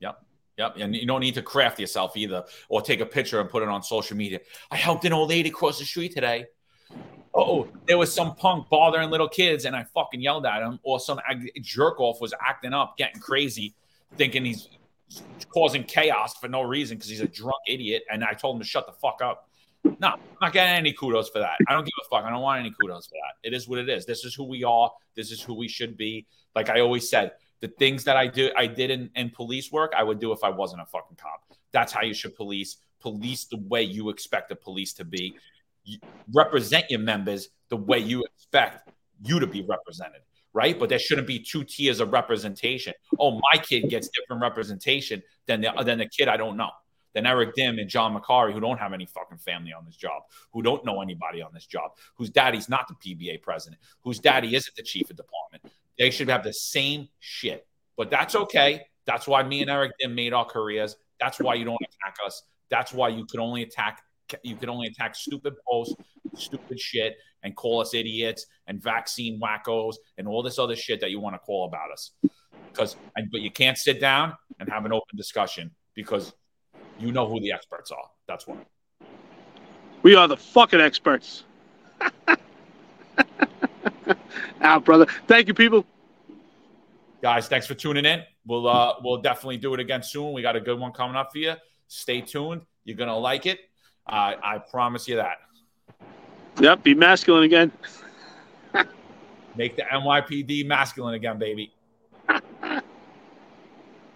Yep. Yep. And you don't need to craft yourself either or take a picture and put it on social media. I helped an old lady cross the street today oh, there was some punk bothering little kids and I fucking yelled at him, or some jerk off was acting up, getting crazy, thinking he's causing chaos for no reason because he's a drunk idiot. And I told him to shut the fuck up. No, I'm not getting any kudos for that. I don't give a fuck. I don't want any kudos for that. It is what it is. This is who we are. This is who we should be. Like I always said, the things that I do, I did in, in police work, I would do if I wasn't a fucking cop. That's how you should police. Police the way you expect the police to be represent your members the way you expect you to be represented, right? But there shouldn't be two tiers of representation. Oh, my kid gets different representation than the than the kid I don't know. Than Eric Dim and John Macari, who don't have any fucking family on this job, who don't know anybody on this job, whose daddy's not the PBA president, whose daddy isn't the chief of department. They should have the same shit. But that's okay. That's why me and Eric Dim made our careers. That's why you don't attack us. That's why you can only attack you can only attack stupid posts, stupid shit, and call us idiots and vaccine wackos and all this other shit that you want to call about us. Because, but you can't sit down and have an open discussion because you know who the experts are. That's why. We are the fucking experts. *laughs* Out, brother. Thank you, people. Guys, thanks for tuning in. We'll uh we'll definitely do it again soon. We got a good one coming up for you. Stay tuned. You're gonna like it. I, I promise you that. Yep, be masculine again. *laughs* Make the NYPD masculine again, baby.